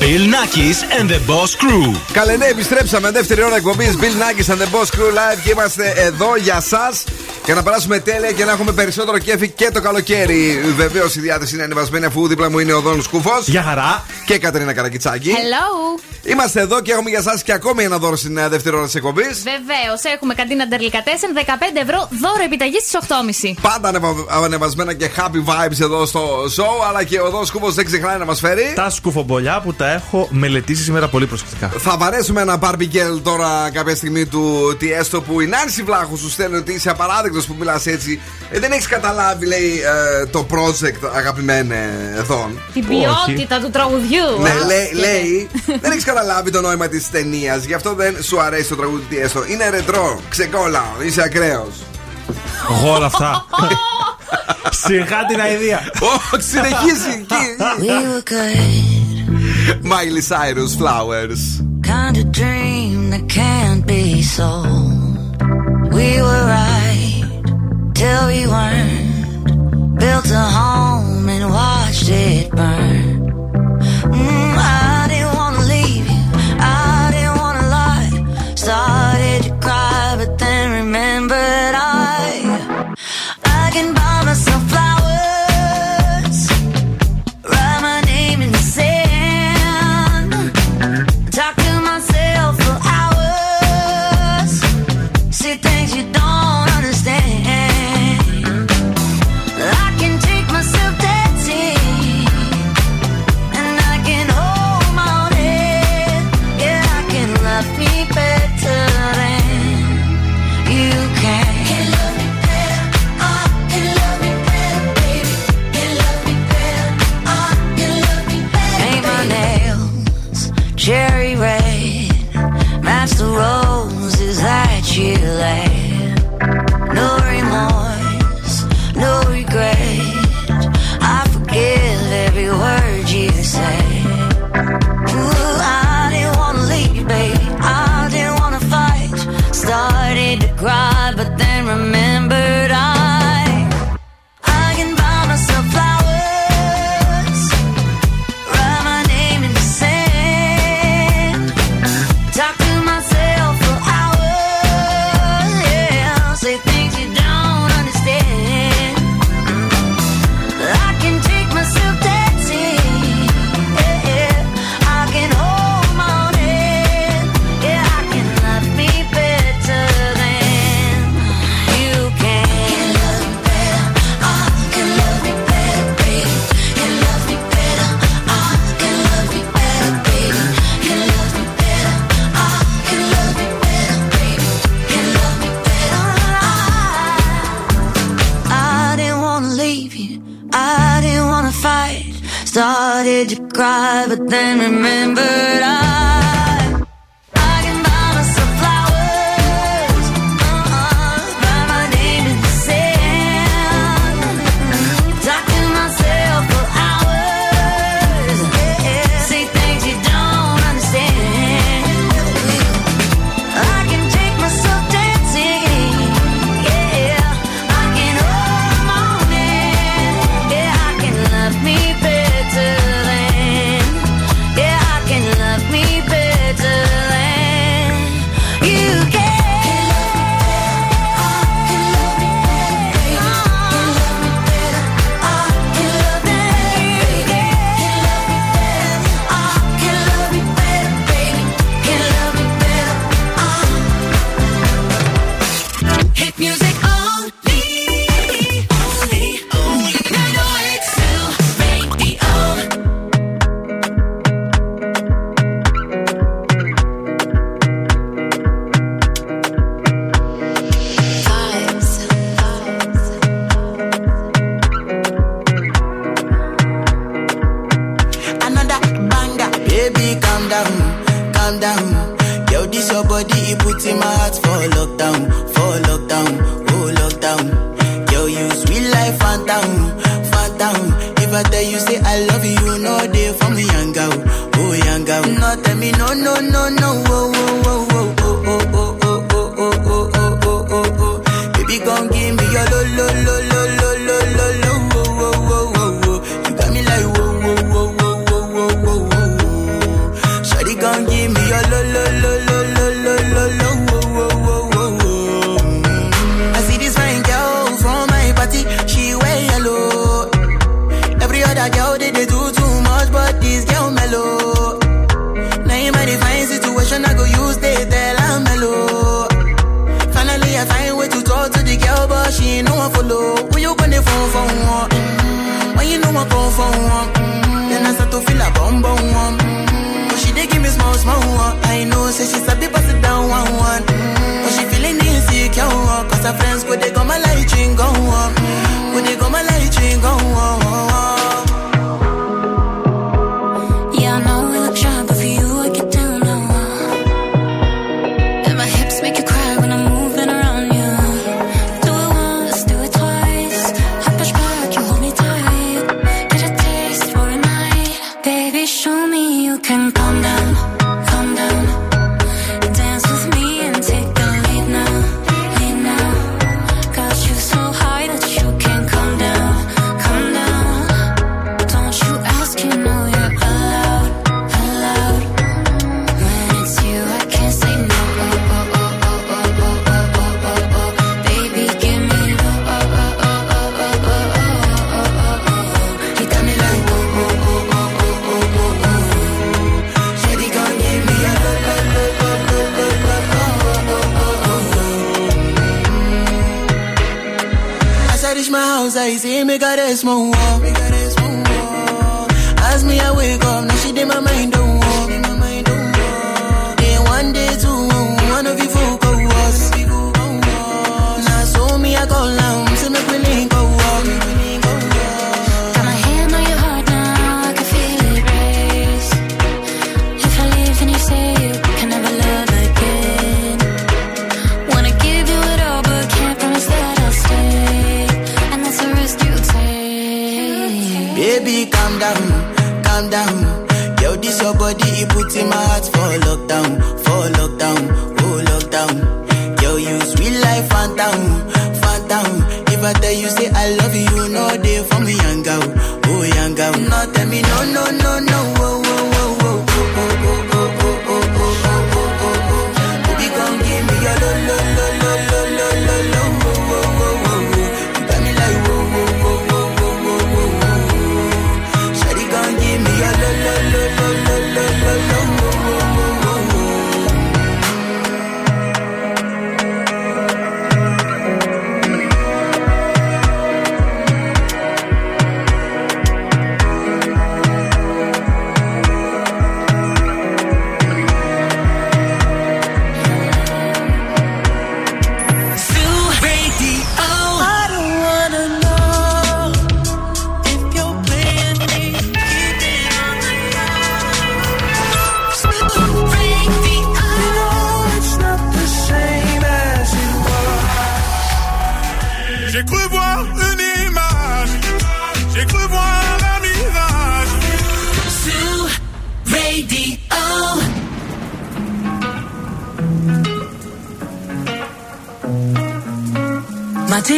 Bill Nackis and the Boss Crew. Καλέ, ναι, επιστρέψαμε. Δεύτερη ώρα εκπομπής Bill Nackis and the Boss Crew Live και είμαστε εδώ για εσά για να περάσουμε τέλεια και να έχουμε περισσότερο κέφι και το καλοκαίρι. Βεβαίως η διάθεση είναι ανεβασμένη αφού δίπλα μου είναι ο Δόν Σκούφος. Γεια χαρά. Και η Κατερίνα Καρακιτσάκη. Hello! Είμαστε εδώ και έχουμε για εσά και ακόμη ένα δώρο στην ε, δεύτερη ώρα της εκπομπής. Βεβαίως, έχουμε καντίνα Ντερλικατέσεν 15 ευρώ δώρο επιταγής στις 8.30. Πάντα ανεβα- ανεβασμένα και happy vibes εδώ στο show, αλλά και ο Δόν Σκούφος δεν ξεχνάει να μας φέρει. Τα σκουφομπολιά που τα έχω μελετήσει σήμερα πολύ προσεκτικά. Θα βαρέσουμε ένα Barbie Girl τώρα κάποια στιγμή του τι έστω που η Νάνση Βλάχου σου στέλνει ότι είσαι απαράδεκτος που μιλάς έτσι. Ε, δεν έχεις καταλάβει, λέει, ε, το project, αγαπημένε εδώ. Την ποιότητα του τραγουδιού. Ναι, Α, λέει, και- λέει δεν έχεις καταλάβει το νόημα της ταινίας, γι' αυτό δεν σου αρέσει το τραγούδι τι έστω. Είναι ρετρό, ξεκόλα, είσαι ακραίος. Εγώ όλα αυτά. Σιγά την αηδία. Όχι, συνεχίζει We were good, Miley Cyrus Flowers. kind of dream that can't be sold. We were right till we weren't. Built a home and watched it burn.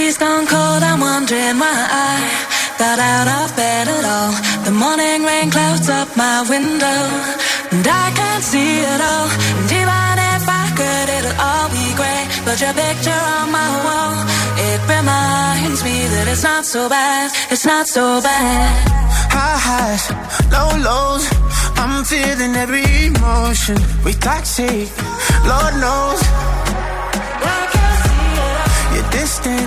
Tea's gone cold, I'm wondering why I got out of bed at all. The morning rain clouds up my window, and I can't see it all. And even if I could, it'll all be great. But your picture on my wall, it reminds me that it's not so bad, it's not so bad. High highs, low lows. I'm feeling every emotion. We toxic, Lord knows. I can't see it. You're distant,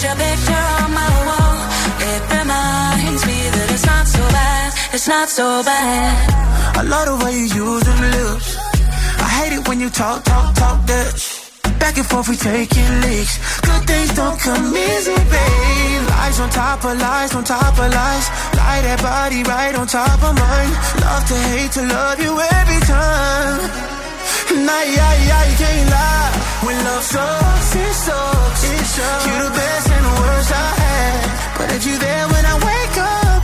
Great. Your picture on my wall, it reminds me that it's not so bad, it's not so bad. I love the way you use them lips. I hate it when you talk, talk, talk that. Back and forth, we taking leaks. Good things don't come easy, babe. Lies on top of lies, on top of lies. Lie that body right on top of mine. Love to hate to love you every time. Nah, yeah, yeah, you can't lie. When love sucks, it sucks. It sucks. You the best and the worst I had. But if you there when I wake up,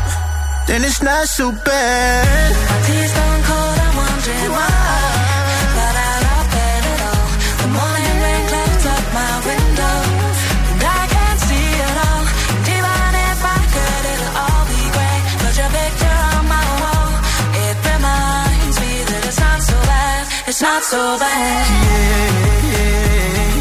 then it's not so bad. My tea's gone cold, I'm wondering why it's not so bad. It's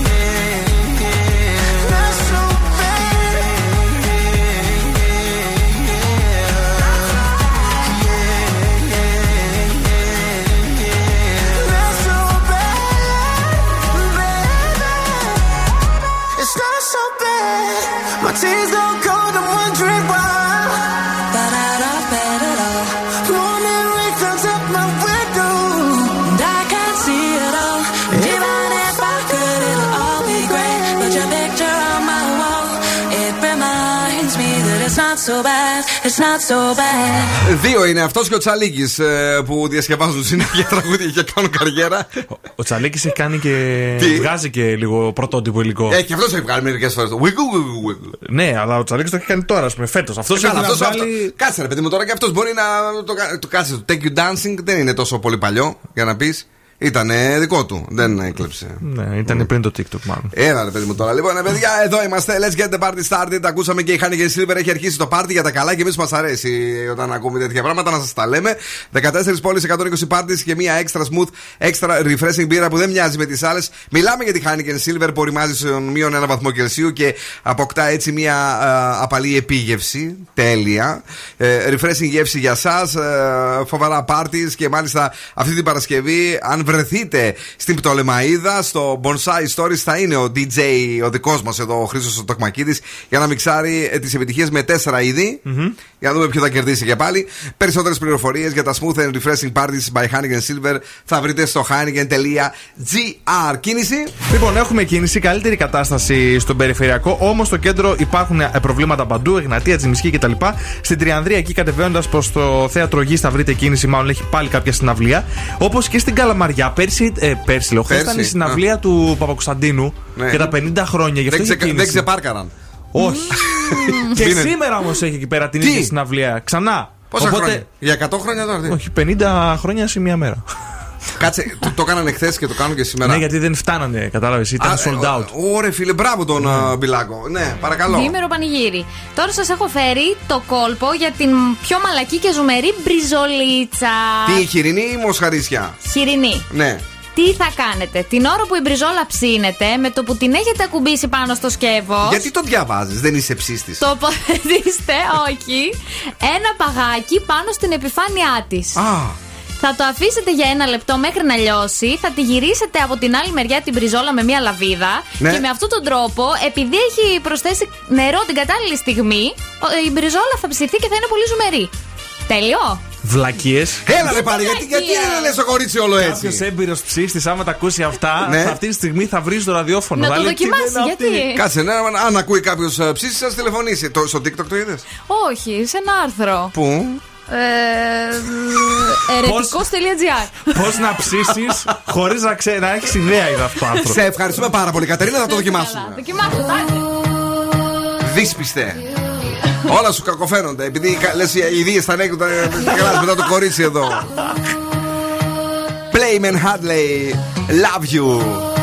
Δύο είναι αυτός και ο Τσαλίκης που διασκευάζουν συνέχεια τραγούδια και κάνουν καριέρα. Ο Τσαλίκης έχει κάνει και. Τι; βγάζει και λίγο πρωτότυπο υλικό. Ε, και αυτός έχει βγάλει μερικές φορές το wiggle, wiggle, wiggle. Ναι, αλλά ο Τσαλίκης το έχει κάνει τώρα, ας πούμε, φέτος. Αυτός Ε, καλά, αυτός- αυτό- Κάτσε ρε παιδί μου τώρα και αυτός μπορεί να το, κα- το κάτσε. Το Take You Dancing δεν είναι τόσο πολύ παλιό για να πεις. Ήταν δικό του, δεν έκλεψε. Ναι, ήταν πριν το TikTok μάλλον. Έλα ρε παιδί μου τώρα. Λοιπόν, ε, παιδιά, εδώ είμαστε. Let's get the party started. Ακούσαμε και η Χάνη και η Silver έχει αρχίσει το party για τα καλά και εμείς μας αρέσει όταν ακούμε τέτοια πράγματα να σας τα λέμε. 14 πόλεις, 120 parties και μια extra smooth, extra refreshing μπύρα που δεν μοιάζει με τις άλλες. Μιλάμε για τη Χάνη και Silver που οριμάζει στον μείον ένα βαθμό Κελσίου και αποκτά έτσι μια α, απαλή επίγευση. Τέλεια. Ε, refreshing γεύση για εσά. φοβερά parties και μάλιστα αυτή την Παρασκευή, αν βρεθείτε στην Πτολεμαίδα, στο Bonsai Stories, θα είναι ο DJ, ο δικός μας εδώ, ο Χρήσο Τοκμακίδης, για να μιξάρει τις επιτυχίες με τέσσερα είδη. Για να δούμε ποιο θα κερδίσει και πάλι. Περισσότερες πληροφορίες για τα smooth and refreshing parties by Heineken Silver θα βρείτε στο heineken.gr. Κίνηση; Λοιπόν, έχουμε κίνηση, καλύτερη κατάσταση στον περιφερειακό. Όμως στο κέντρο υπάρχουν ε, προβλήματα παντού, Εγνατία, Τζιμισκή κτλ. Στην Τριανδρία, εκεί κατεβαίνοντας προς το θέατρο Γης, θα βρείτε κίνηση, μάλλον έχει πάλι κάποια συναυλία. Όπως και στην Καλαμαριά, πέρσι, ε, πέρσι λέω, χθες Πέρσι, ήταν η συναυλία του Παπακοσταντίνου Ναι. για τα 50 χρόνια. Γι' αυτό Δεν, είχε ξε, κίνηση. δεν ξεπάρκαραν. Όχι. και Είναι. σήμερα όμως έχει εκεί πέρα την Τι; ίδια συναυλία. Ξανά. Πόσα χρόνια; Για 100 χρόνια τώρα. τι; Όχι, 50 χρόνια σε μία μέρα. Κάτσε, το, το έκαναν εχθέ και το κάνουν και σήμερα. Ναι, γιατί δεν φτάνανε, κατάλαβες. Ήταν Α, sold ε, out. Ωραία, φίλε, μπράβο τον α, Μπιλάκο. Ναι, παρακαλώ. Διήμερο πανηγύρι. Τώρα σας έχω φέρει το κόλπο για την πιο μαλακή και ζουμερή μπριζολίτσα. Τι, χοιρινή ή μοσχαρίσια; Χοιρινή. Ναι. Τι θα κάνετε, την ώρα που η μπριζόλα ψήνεται, με το που την έχετε ακουμπήσει πάνω στο σκεύος. Γιατί το διαβάζεις, δεν είσαι ψήστη. Τοποθετήστε, όχι, ένα παγάκι πάνω στην επιφάνειά της. Α, Θα το αφήσετε για ένα λεπτό μέχρι να λιώσει. Θα τη γυρίσετε από την άλλη μεριά την μπριζόλα με μία λαβίδα. Ναι. Και με αυτόν τον τρόπο, επειδή έχει προσθέσει νερό την κατάλληλη στιγμή, ο- η μπριζόλα θα ψηθεί και θα είναι πολύ ζουμερή. Τέλειο. Βλακίες. Έλα ρε πάλι, γιατί, γιατί δεν λες το κορίτσι όλο έτσι. Κάποιος έμπειρος ψήστη, άμα τα ακούσει αυτά, Ναι. αυτή τη στιγμή θα βρει το ραδιόφωνο. Να Θα το λέει, «Τι δοκιμάσει, λένε αυτοί». γιατί; Κάτσε, ναι, αν ακούει κάποιος ψήση, σα τηλεφωνήσει. Το, στο TikTok το είδες; Όχι, σε ένα άρθρο. Πού; Ε, Ερετικό.gr Πώ να ψήσεις χωρίς να, ξέ, να έχεις ιδέα είδα αυτό το άνθρωπο. Σε ευχαριστούμε πάρα πολύ, Κατερίνα, θα το δοκιμάσουμε. Δοκιμάστε, εντάξει. Δύσπιστε. Όλα σου κακοφαίνονται. Επειδή λες οι ιδίε θα ανέχουν τα τα μετά το κορίτσι εδώ. Playman Hadley, love you.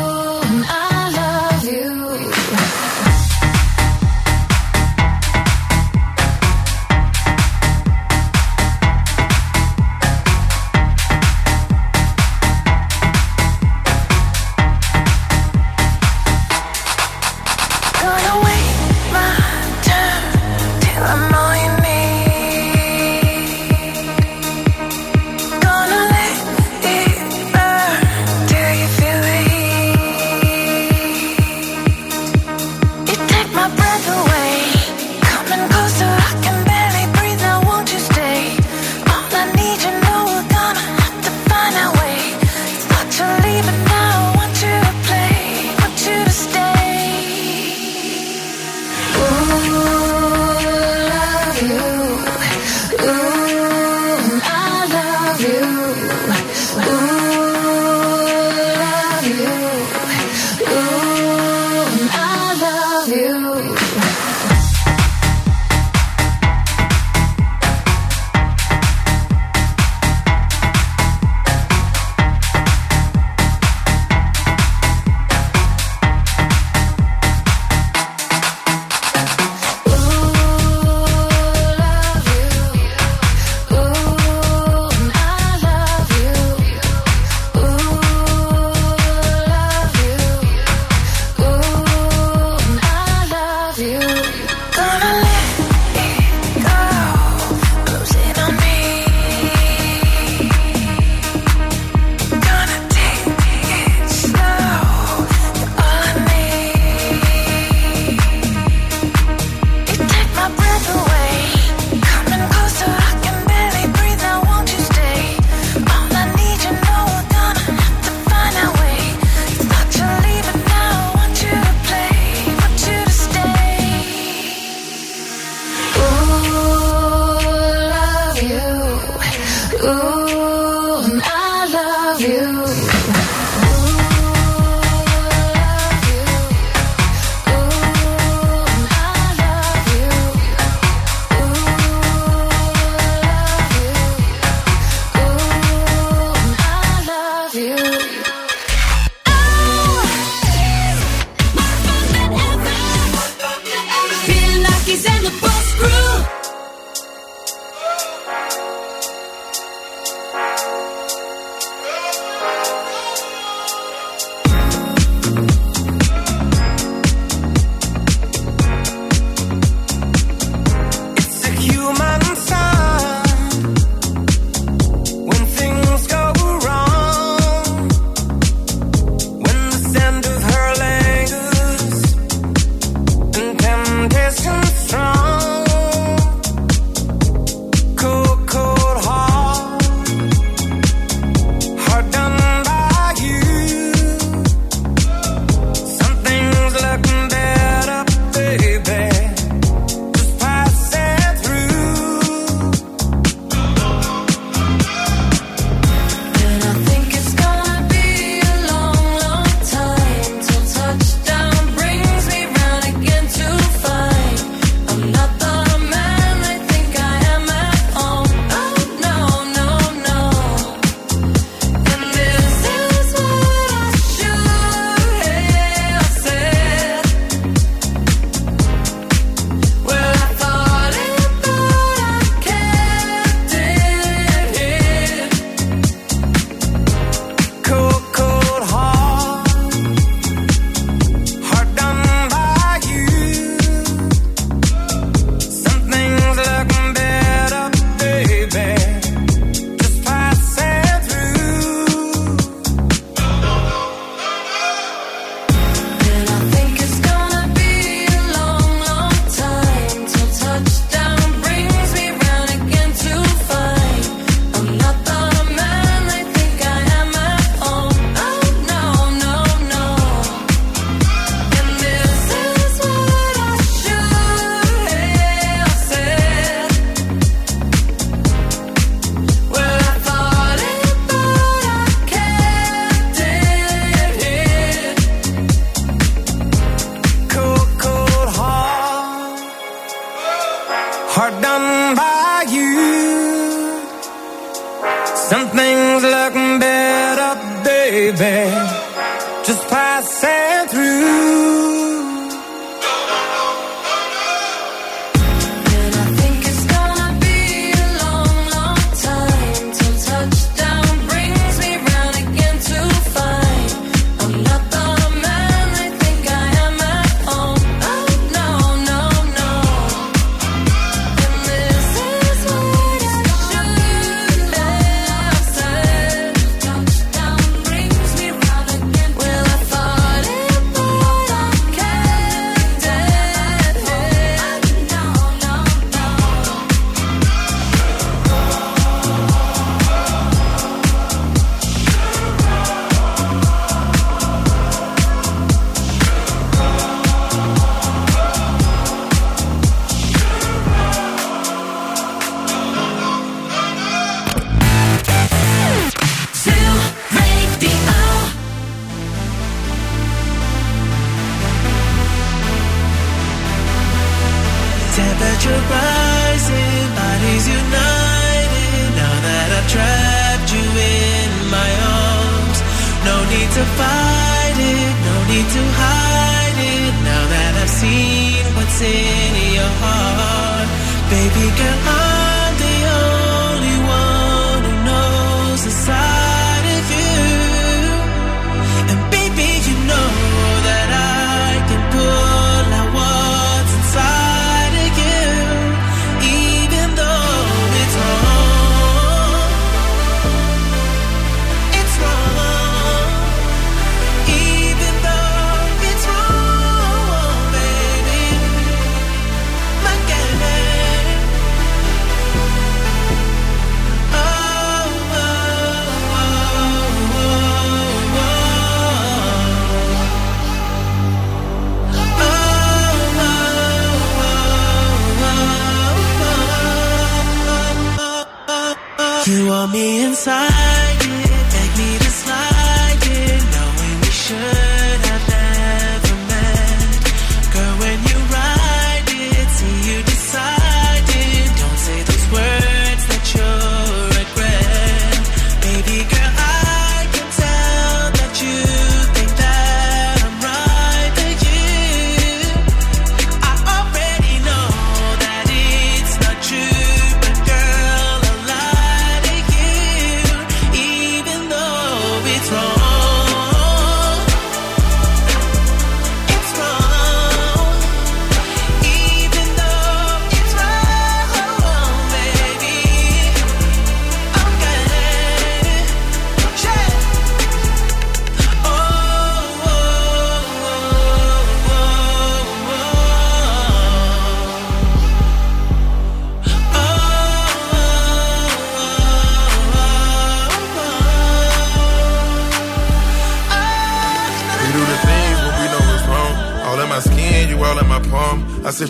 Me inside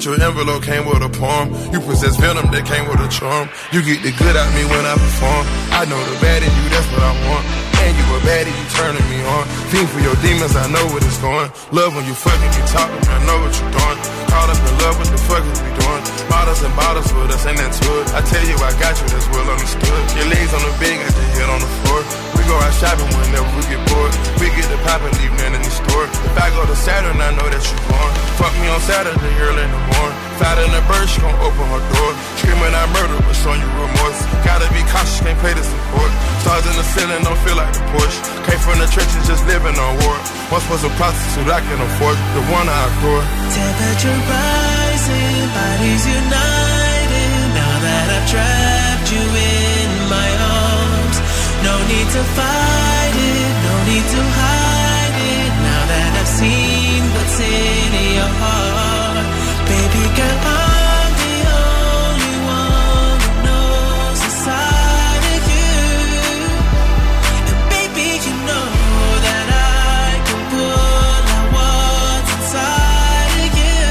Sent your envelope, came with a poem. You possess venom that came with a charm. You get the good out me when I perform. I know the bad in you, that's what I want. And you a baddie, you turning me on. Fiend for your demons, I know what it's going. Love when you fucking, you talking, I know what you're doing. Caught up in love, what the fuck is we doing? Bottles and bottles with us, ain't that to it? I tell you, I got you, that's well understood. Your legs on the bed, got your head on the floor. We go out shopping whenever we get bored. We get the pop and leave nothing in the store. If I go to Saturn, I know that you're born. Fuck me on Saturday, early in the morning. Fat in the bird, she gon' open her door. Screaming I murder, but showing you remorse. Gotta be cautious, can't pay the support. Stars in the ceiling, don't feel like the Porsche. Came from the trenches, just living on war. Once was a prostitute I can afford, the one I adore. Temperature rising, bodies united. Now that I've trapped you in need to fight it, no need to hide it. Now that I've seen what's in your heart, baby girl, I'm the only one who knows the side of you. And baby, you know that I can pull out what's inside of you,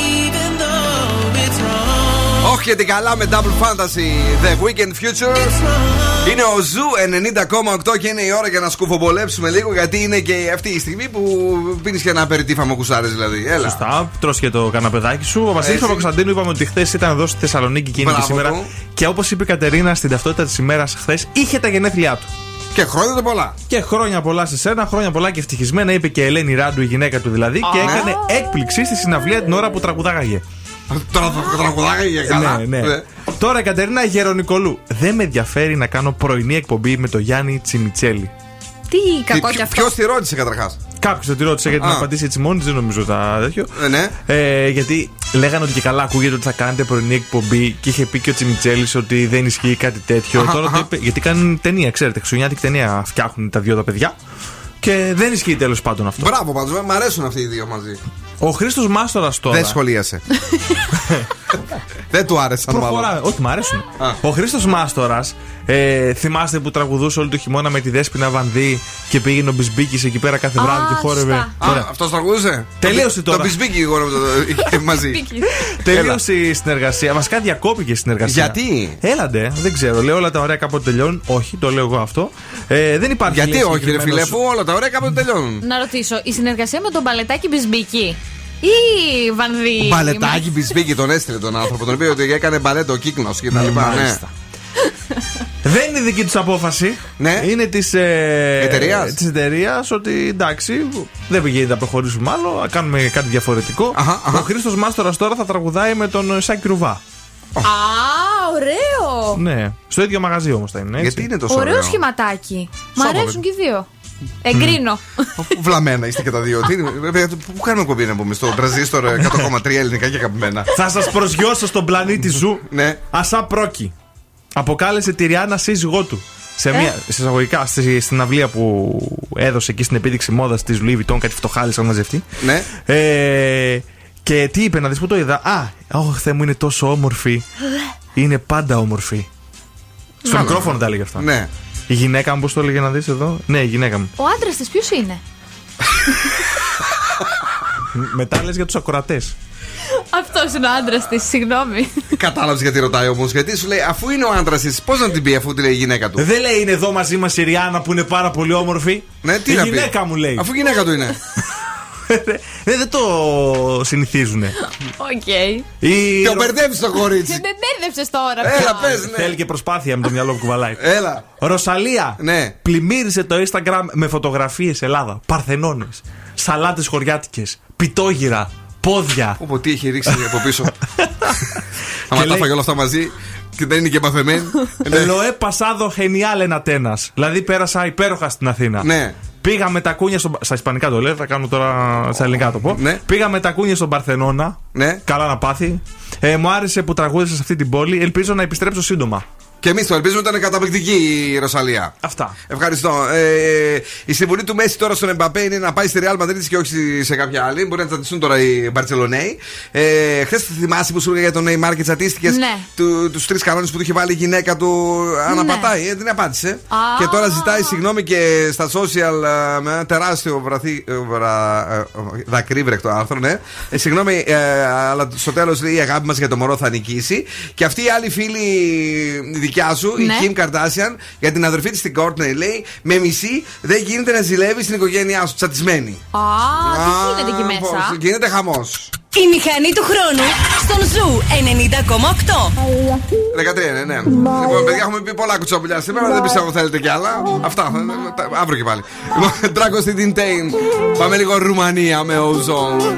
even though it's wrong. Όχι και την καλά με Double Fantasy The Weekend Future Είναι ο Ζου 90,8 και είναι η ώρα για να σκουφομπολέψουμε λίγο γιατί είναι και αυτή η στιγμή που πίνεις και ένα απεριτήφαμο κουσάρε δηλαδή. Έλα. Σωστά, τρως και το καναπεδάκι σου. Ο Βασίλης Έτσι. Παπακοσταντίνου είπαμε ότι χθες ήταν εδώ στη Θεσσαλονίκη και είναι και Μπράβο σήμερα. του. Και όπως είπε η Κατερίνα στην ταυτότητα της ημέρας χθες, είχε τα γενέθλιά του. Και χρόνια το πολλά. Και χρόνια πολλά σε σένα, χρόνια πολλά και ευτυχισμένα, είπε και η Ελένη Ράντου, η γυναίκα του δηλαδή, και Α. έκανε έκπληξη στη συναυλία την ώρα που τραγουδάγαγε. Τώρα θα τραγουδάγα για καλά. Ναι, ναι. Τώρα η Κατερίνα Γερονικολού. Δεν με ενδιαφέρει να κάνω πρωινή εκπομπή με τον Γιάννη Τσιμιτσέλη. Τι κακό κι αυτό. Ποιος τη ρώτησε καταρχάς; Κάποιος τη ρώτησε γιατί Α. να απαντήσει έτσι μόνη, της, δεν νομίζω τα τέτοιο. Ε, ναι. Ε, γιατί λέγανε ότι και καλά ακούγεται ότι θα κάνετε πρωινή εκπομπή και είχε πει και ο Τσιμιτσέλης ότι δεν ισχύει κάτι τέτοιο. Αχα, Τώρα το αχα. είπε, γιατί κάνουν ταινία, ξέρετε, χριστουγεννιάτικη ταινία φτιάχνουν τα δύο τα παιδιά. Και δεν ισχύει τέλος πάντων αυτό. Μπράβο πάντως, μου αρέσουν αυτοί οι δύο μαζί. Ο Χρήστος Μάστορας τώρα. Δεν σχολίασε. Δεν του άρεσαν Προχωράμε. μάλλον. Όχι, μ' αρέσουν. Ο Χρήστος Μάστορας, ε, θυμάστε που τραγουδούσε όλο το χειμώνα με τη Δέσποινα Βανδύ και πήγαινε ο Μπισμπίκης εκεί πέρα κάθε Α, βράδυ και χόρευε. σωστά. Ωραία. Αυτός τραγουδούσε. Τελείωσε Το- τώρα. Το μπισμπίκι εγώ νομίζω το είχε μαζί. Τελείωσε η συνεργασία. Βασικά διακόπηκε η συνεργασία. Γιατί; Έλαντε, δεν ξέρω. Λέω όλα τα ωραία κάποτε τελειώνουν. Όχι, το λέω εγώ αυτό. Ε, δεν υπάρχει. Γιατί λέει, όχι, ρε φίλε, συγκεκριμένος- αφού όλα τα ωραία κάποτε τελειώνουν. Να ρωτήσω, η συνεργασία με τον μπαλετάκι Μπισμπίκη ή Βανδύ. Μπαλετάκι μπισμπίκι τον έστειλε τον άνθρωπο. Τον είπε ότι έκανε μπαλέτο ο κύκνο και τα λοιπά. Ναι. Μάλιστα. Δεν είναι δική τους απόφαση. Ναι. Είναι της ε, Εταιρείας. της εταιρείας ότι εντάξει, δεν πηγαίνει να προχωρήσουμε άλλο, να κάνουμε κάτι διαφορετικό. Αχα, αχα. Ο Χρήστος Μάστορας τώρα θα τραγουδάει με τον Σάκη Ρουβά. Α, ωραίο! Ναι. Στο ίδιο μαγαζί όμως θα είναι. Έτσι. Γιατί είναι τόσο Ωραίο ωραίο. σχηματάκι. Μ' Σώμα, αρέσουν και οι δύο. Εγκρίνω. Βλαμμένα είστε και τα δύο. Τι είναι, βέβαια, Πού κάνουμε εκπομπή να πούμε, στο τρανζίστορ 100,3 ελληνικά και αγαπημένα. Θα σας προσγειώσω στον πλανήτη Zoo. Ναι. A$AP Rocky. Αποκάλεσε τη Rihanna σύζυγό του. Σε μια, σε εισαγωγικά, στη, στην ομιλία που έδωσε εκεί στην επίδειξη μόδας της Louis Vuitton, κάτι φτωχοί είχαν μαζευτεί. Ναι. Ε, και τι είπε, να δεις που το είδα. Α, όχι, Θεέ μου είναι τόσο όμορφη. Είναι πάντα όμορφη. Στο Καλά. μικρόφωνο τα έλεγε αυτά. Ναι. Η γυναίκα μου, πώς το έλεγε να δεις εδώ; Ναι, η γυναίκα μου. Ο άντρας της ποιος είναι; Μετά λες για τους ακροατές. Αυτός είναι ο άντρας της, συγγνώμη. Κατάλαβες γιατί ρωτάει όμως. Γιατί σου λέει, αφού είναι ο άντρας της, πώς να την πει αφού τη λέει η γυναίκα του; Δεν λέει είναι εδώ μαζί μας η Rihanna που είναι πάρα πολύ όμορφη. Ναι, τι η να πει; γυναίκα μου λέει. Αφού γυναίκα του είναι. Ε, δεν το συνηθίζουν. Οκ. Η... Το μπερδεύεις το κορίτσι. Με μπέρδεψε τώρα. Έλα, πια. πες, ναι. Θέλει και προσπάθεια με το μυαλό που κουβαλάει. Έλα. Ρωσαλία. Ναι. Πλημμύρισε το Instagram με φωτογραφίες Ελλάδα. Παρθενώνες. Σαλάτες χωριάτικες. Πιτόγυρα. Πόδια. Όπω τι έχει ρίξει από πίσω. Άμα τα λέει- φάγε όλα αυτά μαζί και δεν είναι και μαθεμένη. Ναι. Λοέ Πασάδο Χενιάλ ένα τένα. Δηλαδή πέρασα υπέροχα στην Αθήνα. Ναι. Πήγα με τα κούνια στον. Στα Ισπανικά το λέω, θα κάνω τώρα στα ελληνικά το πω. Ναι. Πήγα με τα κούνια στον Παρθενώνα. Ναι. Καλά να πάθει. Ε, μου άρεσε που τραγούδισε σε αυτή την πόλη. Ελπίζω να επιστρέψω σύντομα. Και εμείς το ελπίζουμε ήταν καταπληκτική η Ρωσαλία. Αυτά. Ευχαριστώ. Ε, η συμβουλή του Μέση τώρα στον Εμπαπέ είναι να πάει στη Real Madrid και όχι σε κάποια άλλη. Μπορεί να τσατιστούν τώρα οι Μπαρσελονέοι. Ε, Χθες θυμάσαι που σου έλεγα για τον Neymar και τσατίστηκε Ναι. του τους τρεις κανόνες που του είχε βάλει η γυναίκα του. Αναπατάει, ε, δεν απάντησε. Α. Και τώρα ζητάει συγγνώμη και στα social ε, με ένα τεράστιο βραθί, ε, βρα, ε, δακρύβρεκτο άρθρο, ναι. Ε, συγγνώμη, ε, αλλά στο τέλος λέει η αγάπη μας για το μωρό θα νικήσει. Και αυτή η άλλη φίλη δικιά σου, Ναι. η Kim Kardashian, για την αδερφή της την Kourtney, λέει με μισή δεν γίνεται να ζηλεύει στην οικογένειά σου, τσατισμένη. Α, τι γίνεται εκεί πώς, μέσα. Γίνεται χαμός. Η μηχανή του χρόνου στον Zoo 90,8. 13, ναι, ναι. Λοιπόν, παιδιά, έχουμε πει πολλά κουτσομπολιά σήμερα. Δεν πιστεύω θέλετε κι άλλα. Αυτά. τα- Αύριο και πάλι. Λοιπόν, Τράκο στην Τιντέιν. Πάμε λίγο Ρουμανία με Ozone.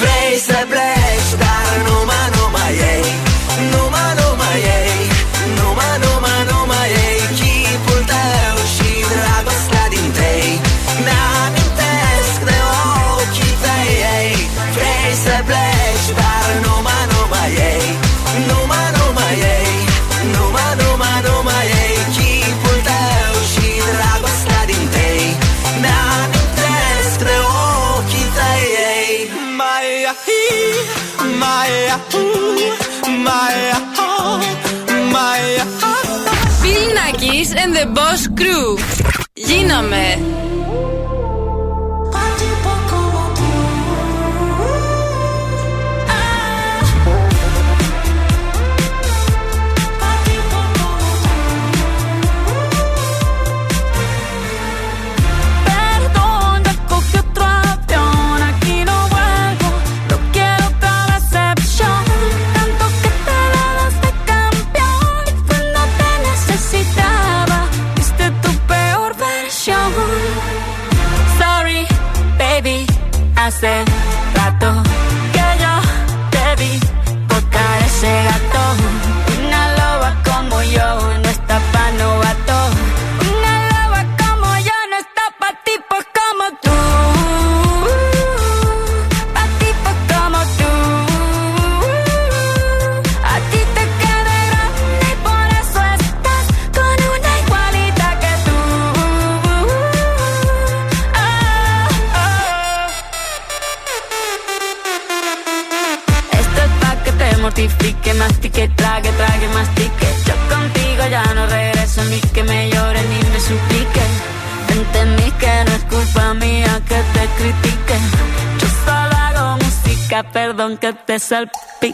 Vrei să pleci Dar numai, numai ei. Numai, numai ei the Boss Crew. Γίναμε. said empezar pic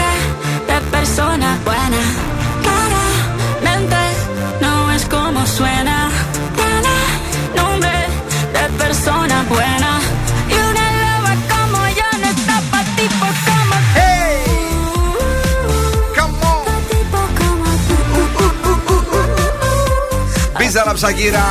persona buena. Claramente no es como suena. Tiene nombre de persona buena. Y una loba como yo no está pa' tipo como tú. Μπίζαρα Ψακύρα.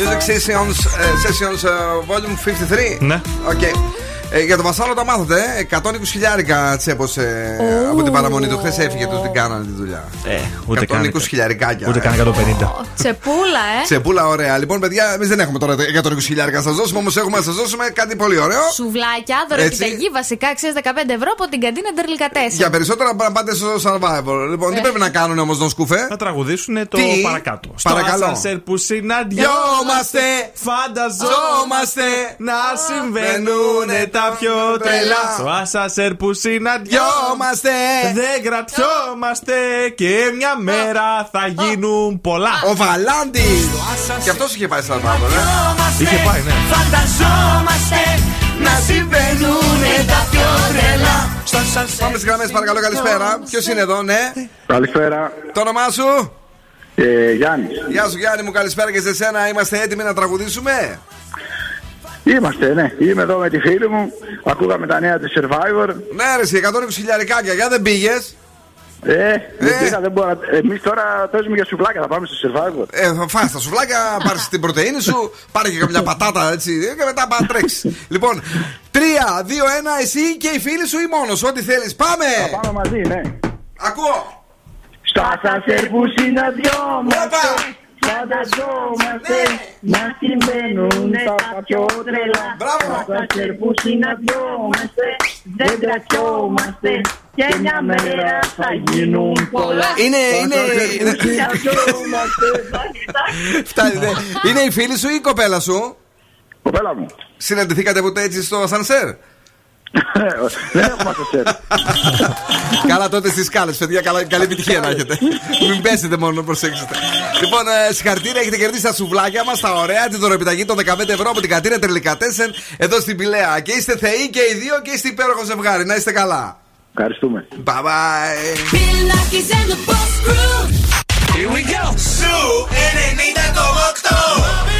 Music Sessions, ε, Sessions ε, Volume 53. Ναι. Okay. Ε, για το Βασάλο τα μάθατε, ε; 120 χιλιάρικα τσέπωσε από την παραμονή του. Χθες έφυγε τους την κάνανε τη δουλειά. Ε, ούτε 120 καν. χιλιαρικάκια. Ούτε καν 150. Τσεπούλα, ε. Τσεπούλα, ωραία. Λοιπόν, παιδιά, εμείς δεν έχουμε τώρα 120 χιλιάρικα να σας δώσουμε, όμως έχουμε να σας δώσουμε κάτι πολύ ωραίο. Σουβλάκια, δωρεπιταγή βασικά, ξέρεις 15 ευρώ από την καντίνα Ντερλικατέσσα. Για περισσότερα να πάτε στο Survivor. Λοιπόν, τι Ε. πρέπει να κάνουν όμως, Τον Σκουφέ. Να τραγουδήσουν το Τι; παρακάτω. Παρακαλώ. Στο ασανσέρ που συναντιόμαστε, φανταζόμαστε να συμβαίνουν τα τα πιο τρελά. Στο ασασέρ που συναντιόμαστε. Δεν κρατιόμαστε και μια μέρα θα γίνουν πολλά. Ο Βαλάντης! Και αυτός είχε πάει σαν Σαλβάδο, ναι. Είχε πάει, ναι. Φανταζόμαστε να συμβαίνουν τα πιο τρελά. Πάμε στις γραμμές, παρακαλώ, καλησπέρα. Ποιος είναι εδώ, ναι; Καλησπέρα. Το όνομά σου; Ε, Γιάννης. Γεια σου Γιάννη μου, καλησπέρα και σε σένα. Είμαστε έτοιμοι να τραγουδήσουμε; Είμαστε, ναι. Είμαι εδώ με τη φίλη μου. Ακούγαμε τα νέα της Survivor. Ναι, ρε, εσύ, 120 χιλιαρικάκια, για δεν πήγες; Ε, δεν πήγα, δεν μπορώ. Εμείς τώρα παίζουμε για σουβλάκια, θα πάμε στο Survivor. Ε, θα φας τα σουβλάκια, πάρεις την πρωτενη σου, πάρε και καμιά πατάτα έτσι και μετά πάμε τρέξεις. λοιπόν, 3, 2, 1, εσύ και οι φίλοι σου ή μόνος, ό,τι θέλεις. Πάμε! Θα πάμε μαζί, ναι. Ακούω! Στο ασανσέρ που συναντιόμαστε Φανταζόμαστε να συμβαίνουν τα πιο τρελά Στο ασανσέρ που συναντιόμαστε Δεν κρατιόμαστε και μια μέρα θα γίνουν πολλά Είναι, είναι, είναι, Συναντιόμαστε φτάνει, ναι. είναι η φίλη σου ή η κοπέλα σου; Κοπέλα μου. Συναντηθήκατε ποτέ έτσι στο ασανσέρ; Δεν έχουμε ασανσέρ. Καλά τότε στις σκάλες, παιδιά. Καλά, καλή επιτυχία να έχετε. Μην πέσετε μόνο, να προσέξετε. Λοιπόν, ε, συγχαρητήρια, έχετε κερδίσει τα σουβλάκια μας, τα ωραία, τη δωρεπιταγή των 15 ευρώ από την κατήρα Τελικατέσεν εδώ στην Πηλαία. Και είστε θεοί και οι δύο και είστε υπέροχο ζευγάρι. Να είστε καλά. Ευχαριστούμε. Bye bye. Bill Nackis and the Boss Crew Here we go. Σου 90,8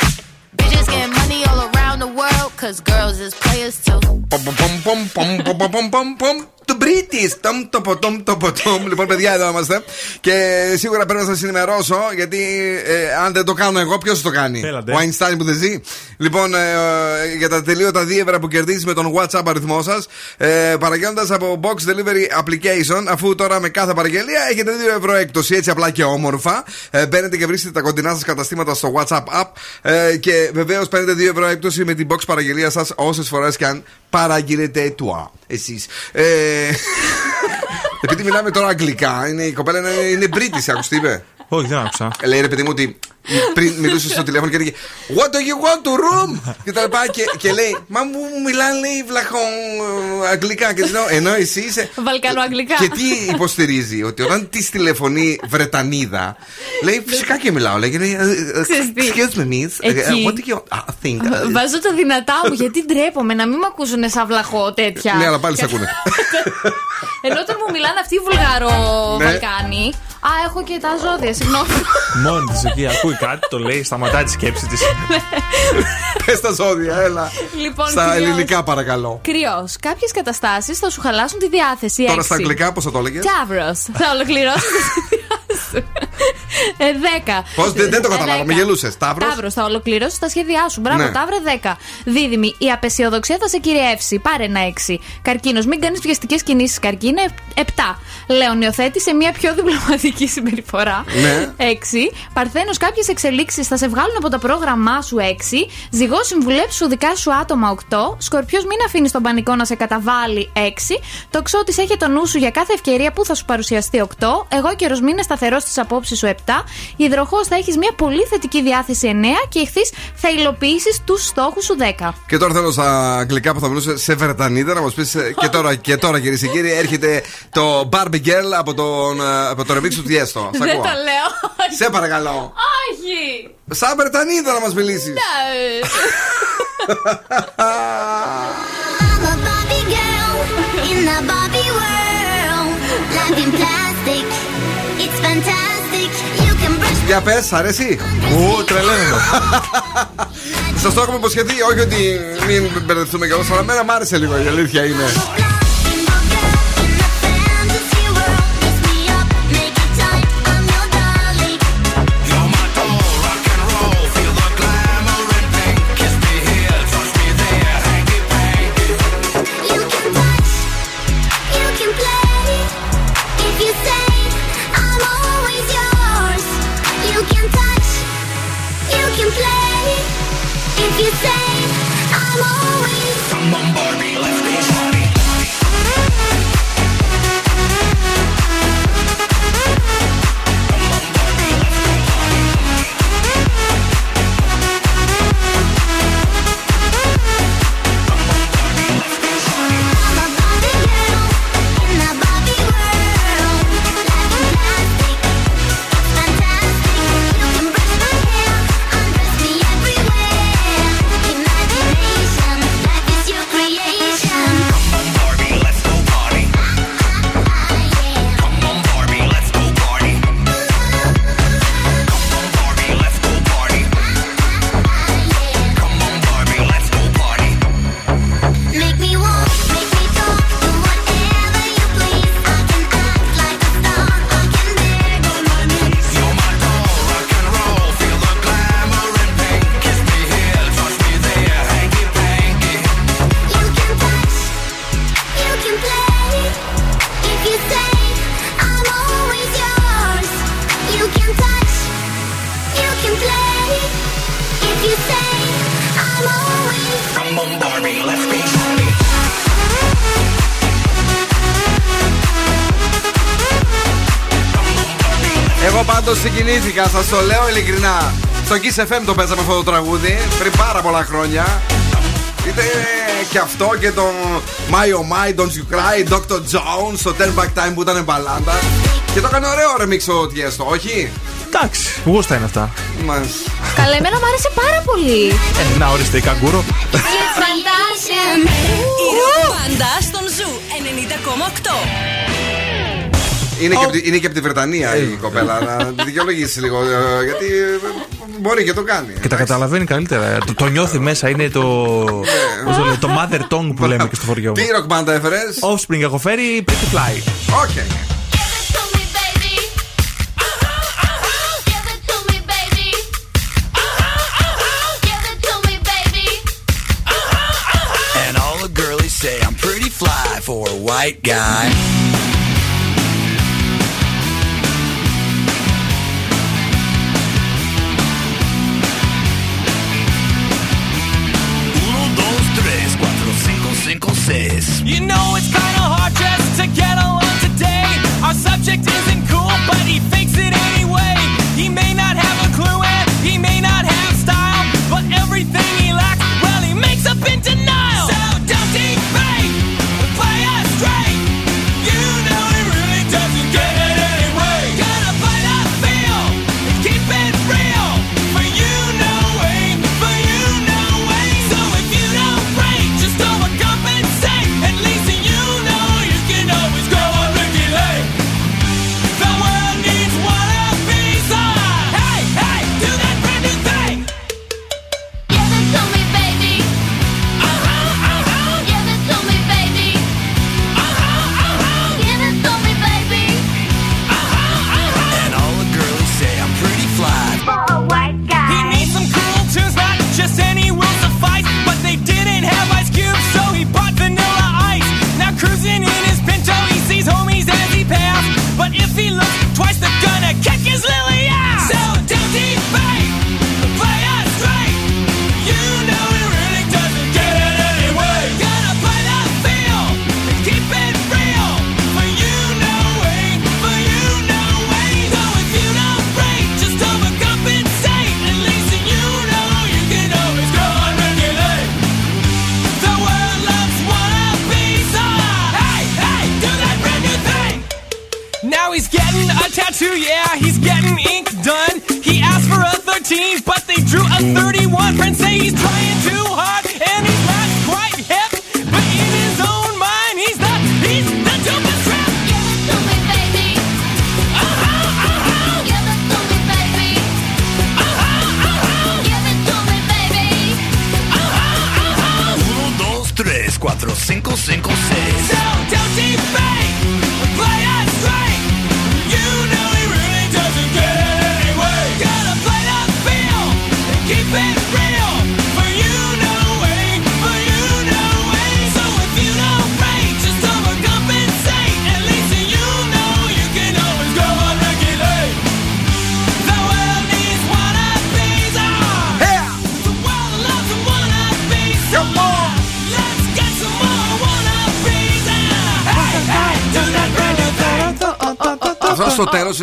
Bitches getting money all around the world, cause girls is players too. του British. Τόμ το ποτόμ το ποτόμ. Λοιπόν, παιδιά, εδώ είμαστε. Και σίγουρα πρέπει να σας ενημερώσω, γιατί ε, αν δεν το κάνω εγώ, ποιος το κάνει; Έλατε. Ο Αϊνστάιν που δεν ζει. Λοιπόν, ε, ε, για τα τελείωτα δίευρα που κερδίζεις με τον WhatsApp αριθμό σας, ε, παραγγέλνοντας από Box Delivery Application, αφού τώρα με κάθε παραγγελία έχετε 2 ευρώ έκπτωση, έτσι απλά και όμορφα. Ε, μπαίνετε και βρίσκετε τα κοντινά σας καταστήματα στο WhatsApp app ε, και βεβαίως παίρνετε 2 ευρώ έκπτωση με την Box παραγγελία σας όσες φορές και αν παραγγείλετε του. εσείς. Ε, επειδή μιλάμε τώρα αγγλικά, είναι, η κοπέλα είναι, είναι British, άκουσε τι είπε. Όχι, δεν άκουσα. Λέει ρε παιδί μου ότι πριν μιλούσες στο τηλέφωνο και έλεγε What do you want to room? και τα λοιπά και, και λέει Μα μου μιλάνε λέει βλαχόν ε, αγγλικά και της λέω ενώ εσύ είσαι Βαλκανοαγγλικά. και τι υποστηρίζει, ότι όταν της τηλεφωνεί Βρετανίδα, λέει φυσικά και μιλάω. Λέει, λέει, ε, ε, Ξέρεις τι. excuse me, miss. ε, Εκεί. What do you ah, think? ε, Βάζω τα δυνατά μου γιατί ντρέπομαι να μην με ακούσουν σαν βλαχό τέτοια. Ναι, αλλά πάλι σε ακούνε. Ενώ όταν μου μιλάνε αυτοί οι βουλγαρο Ναι. Βαλκάνοι. Α, έχω και τα ζώδια, συγγνώμη. Μόνη τη εκεί ακούει κάτι, το λέει, σταματάει τη σκέψη της. Πες τα ζώδια, έλα. Λοιπόν, Στα κρυός. ελληνικά, παρακαλώ. Κρυός. Κάποιες καταστάσεις θα σου χαλάσουν τη διάθεση. Τώρα στα Έξι. αγγλικά, πώς θα το έλεγες; Ταύρο. Θα ολοκληρώσει τη σχέδιά σου. Ε, 10. Πώς δεν, δεν το καταλάβα, με γελούσες. Ταύρο. Ταύρο, θα ολοκληρώσει τα σχέδιά σου. Μπράβο, Ναι. Ταύρε 10. Δίδυμη, η απεσιοδοξία θα σε κυριεύσει. Πάρε ένα 6. Καρκίνος, μην κάνεις βιαστικέ κινήσεις. Καρκίνε 7. Λέων, υιοθέτησε μια πιο διπλωματική συμπεριφορά. Ναι. 6. Παρθένος, κάποιες εξελίξεις θα σε βγάλουν από το πρόγραμμά σου 6. Ζυγός, συμβουλέψου δικά σου άτομα 8. Σκορπιός, μην αφήνεις τον πανικό να σε καταβάλει 6. Τοξότης, έχει το νου σου για κάθε ευκαιρία που θα σου παρουσιαστεί 8. Εγώ καιρο, μην είναι σταθερό στις απόψεις σου 7. Υδροχός, θα έχεις μια πολύ θετική διάθεση 9. Και ηχθεί, θα υλοποιήσεις τους στόχους σου 10. Και τώρα θέλω στα αγγλικά που θα μιλούσε σε Βρετανίδα να μας πεις και τώρα, και τώρα κυρίες και κύριοι, έρχεται το Barbie Girl από, τον, ε, από το remix του Tiesto. Σ' Δεν ακούω. το λέω. Σε παρακαλώ. Όχι! Σαν Βρετανίδα να μας μιλήσεις. Ναι. I'm a Barbie girl in the Barbie world. Life in plastic, Για πες, σ' αρέσει. Ου, τρελαίνω. Σα το έχουμε υποσχεθεί, όχι ότι μην μπερδευτούμε κιόλα, αλλά εμένα μ' άρεσε λίγο η αλήθεια είναι. Μαλάκα, σας το λέω ειλικρινά. Στο Kiss FM το παίζαμε αυτό το τραγούδι πριν πάρα πολλά χρόνια. Είτε και αυτό και το My Oh My, Don't You Cry, Dr. Jones, το Turn Back Time που ήταν μπαλάντα. Και το έκανε ωραίο remix ο Tiësto, όχι; Εντάξει, γούστα είναι αυτά. Μας. Καλά, εμένα μου άρεσε πάρα πολύ. Ε, να ορίστε η καγκούρο. Φαντάσια. Η ρομπάντα στον Zoo 90,8. Είναι, και, είναι και από τη Βρετανία η κοπέλα. να δικαιολογήσεις λίγο. Ε, γιατί ε, μπορεί και το κάνει. Και τα καταλαβαίνει καλύτερα. Το, νιώθει ε, μέσα. Είναι το. Το, λέει, το mother tongue που λέμε και στο χωριό μου. Τι ροκ μπάντα έφερες; Offspring έχω φέρει. Pretty fly. Okay.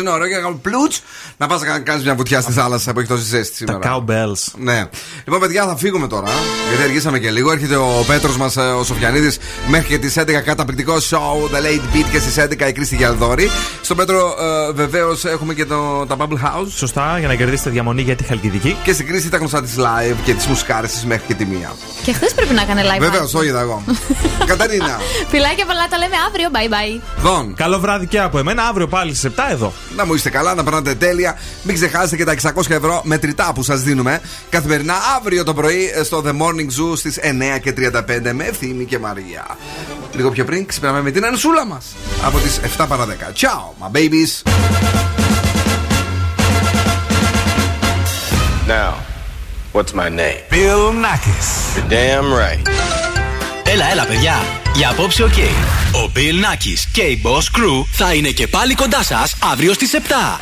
Είναι ωραίο και να κάνουμε πλούτ να πας να κάνεις μια βουτιά στη θάλασσα που έχει τόση ζέστη σήμερα. Τα cowbells. Ναι. Λοιπόν, παιδιά, θα φύγουμε τώρα. Γιατί αργήσαμε και λίγο. Έρχεται ο Πέτρος μας, ο Σοφιανίδης, μέχρι και τις 11 καταπληκτικό show The Late Beat και στις 11 η Κρίστη Γιαλδόρη. Στον Πέτρο, ε, βεβαίως, έχουμε και το, τα Bubble House. Σωστά, για να κερδίσετε διαμονή για τη Χαλκιδική. Και στην Κρίστη τα γνωστά της live και τι μουσικάρες της μέχρι και τη μία. Και χθες πρέπει να έκανε live. Βεβαίως, το είδα εγώ. Καταρίνα. Φιλάκια πολλά, τα λέμε αύριο. Bye bye. Δον. Καλό βράδυ και από εμένα. Αύριο πάλι στις 7 εδώ. Να μου είστε καλά, να περνάτε τέλεια. Μην ξεχάσετε και τα 600 ευρώ μετρητά που σας δίνουμε καθημερινά αύριο το πρωί στο The Morning Zoo στις 9 και 35 με ευθύνη και Μαρία. Λίγο πιο πριν ξυπνάμε με την ανσούλα μας από τις 7 παρα 10. Ciao, my babies. Now, what's my name? Bill Nackis. You're damn right. Έλα, έλα, παιδιά. Για απόψε, οκ. Ο Bill Nakis και η Boss Crew θα είναι και πάλι κοντά σας αύριο στις 7.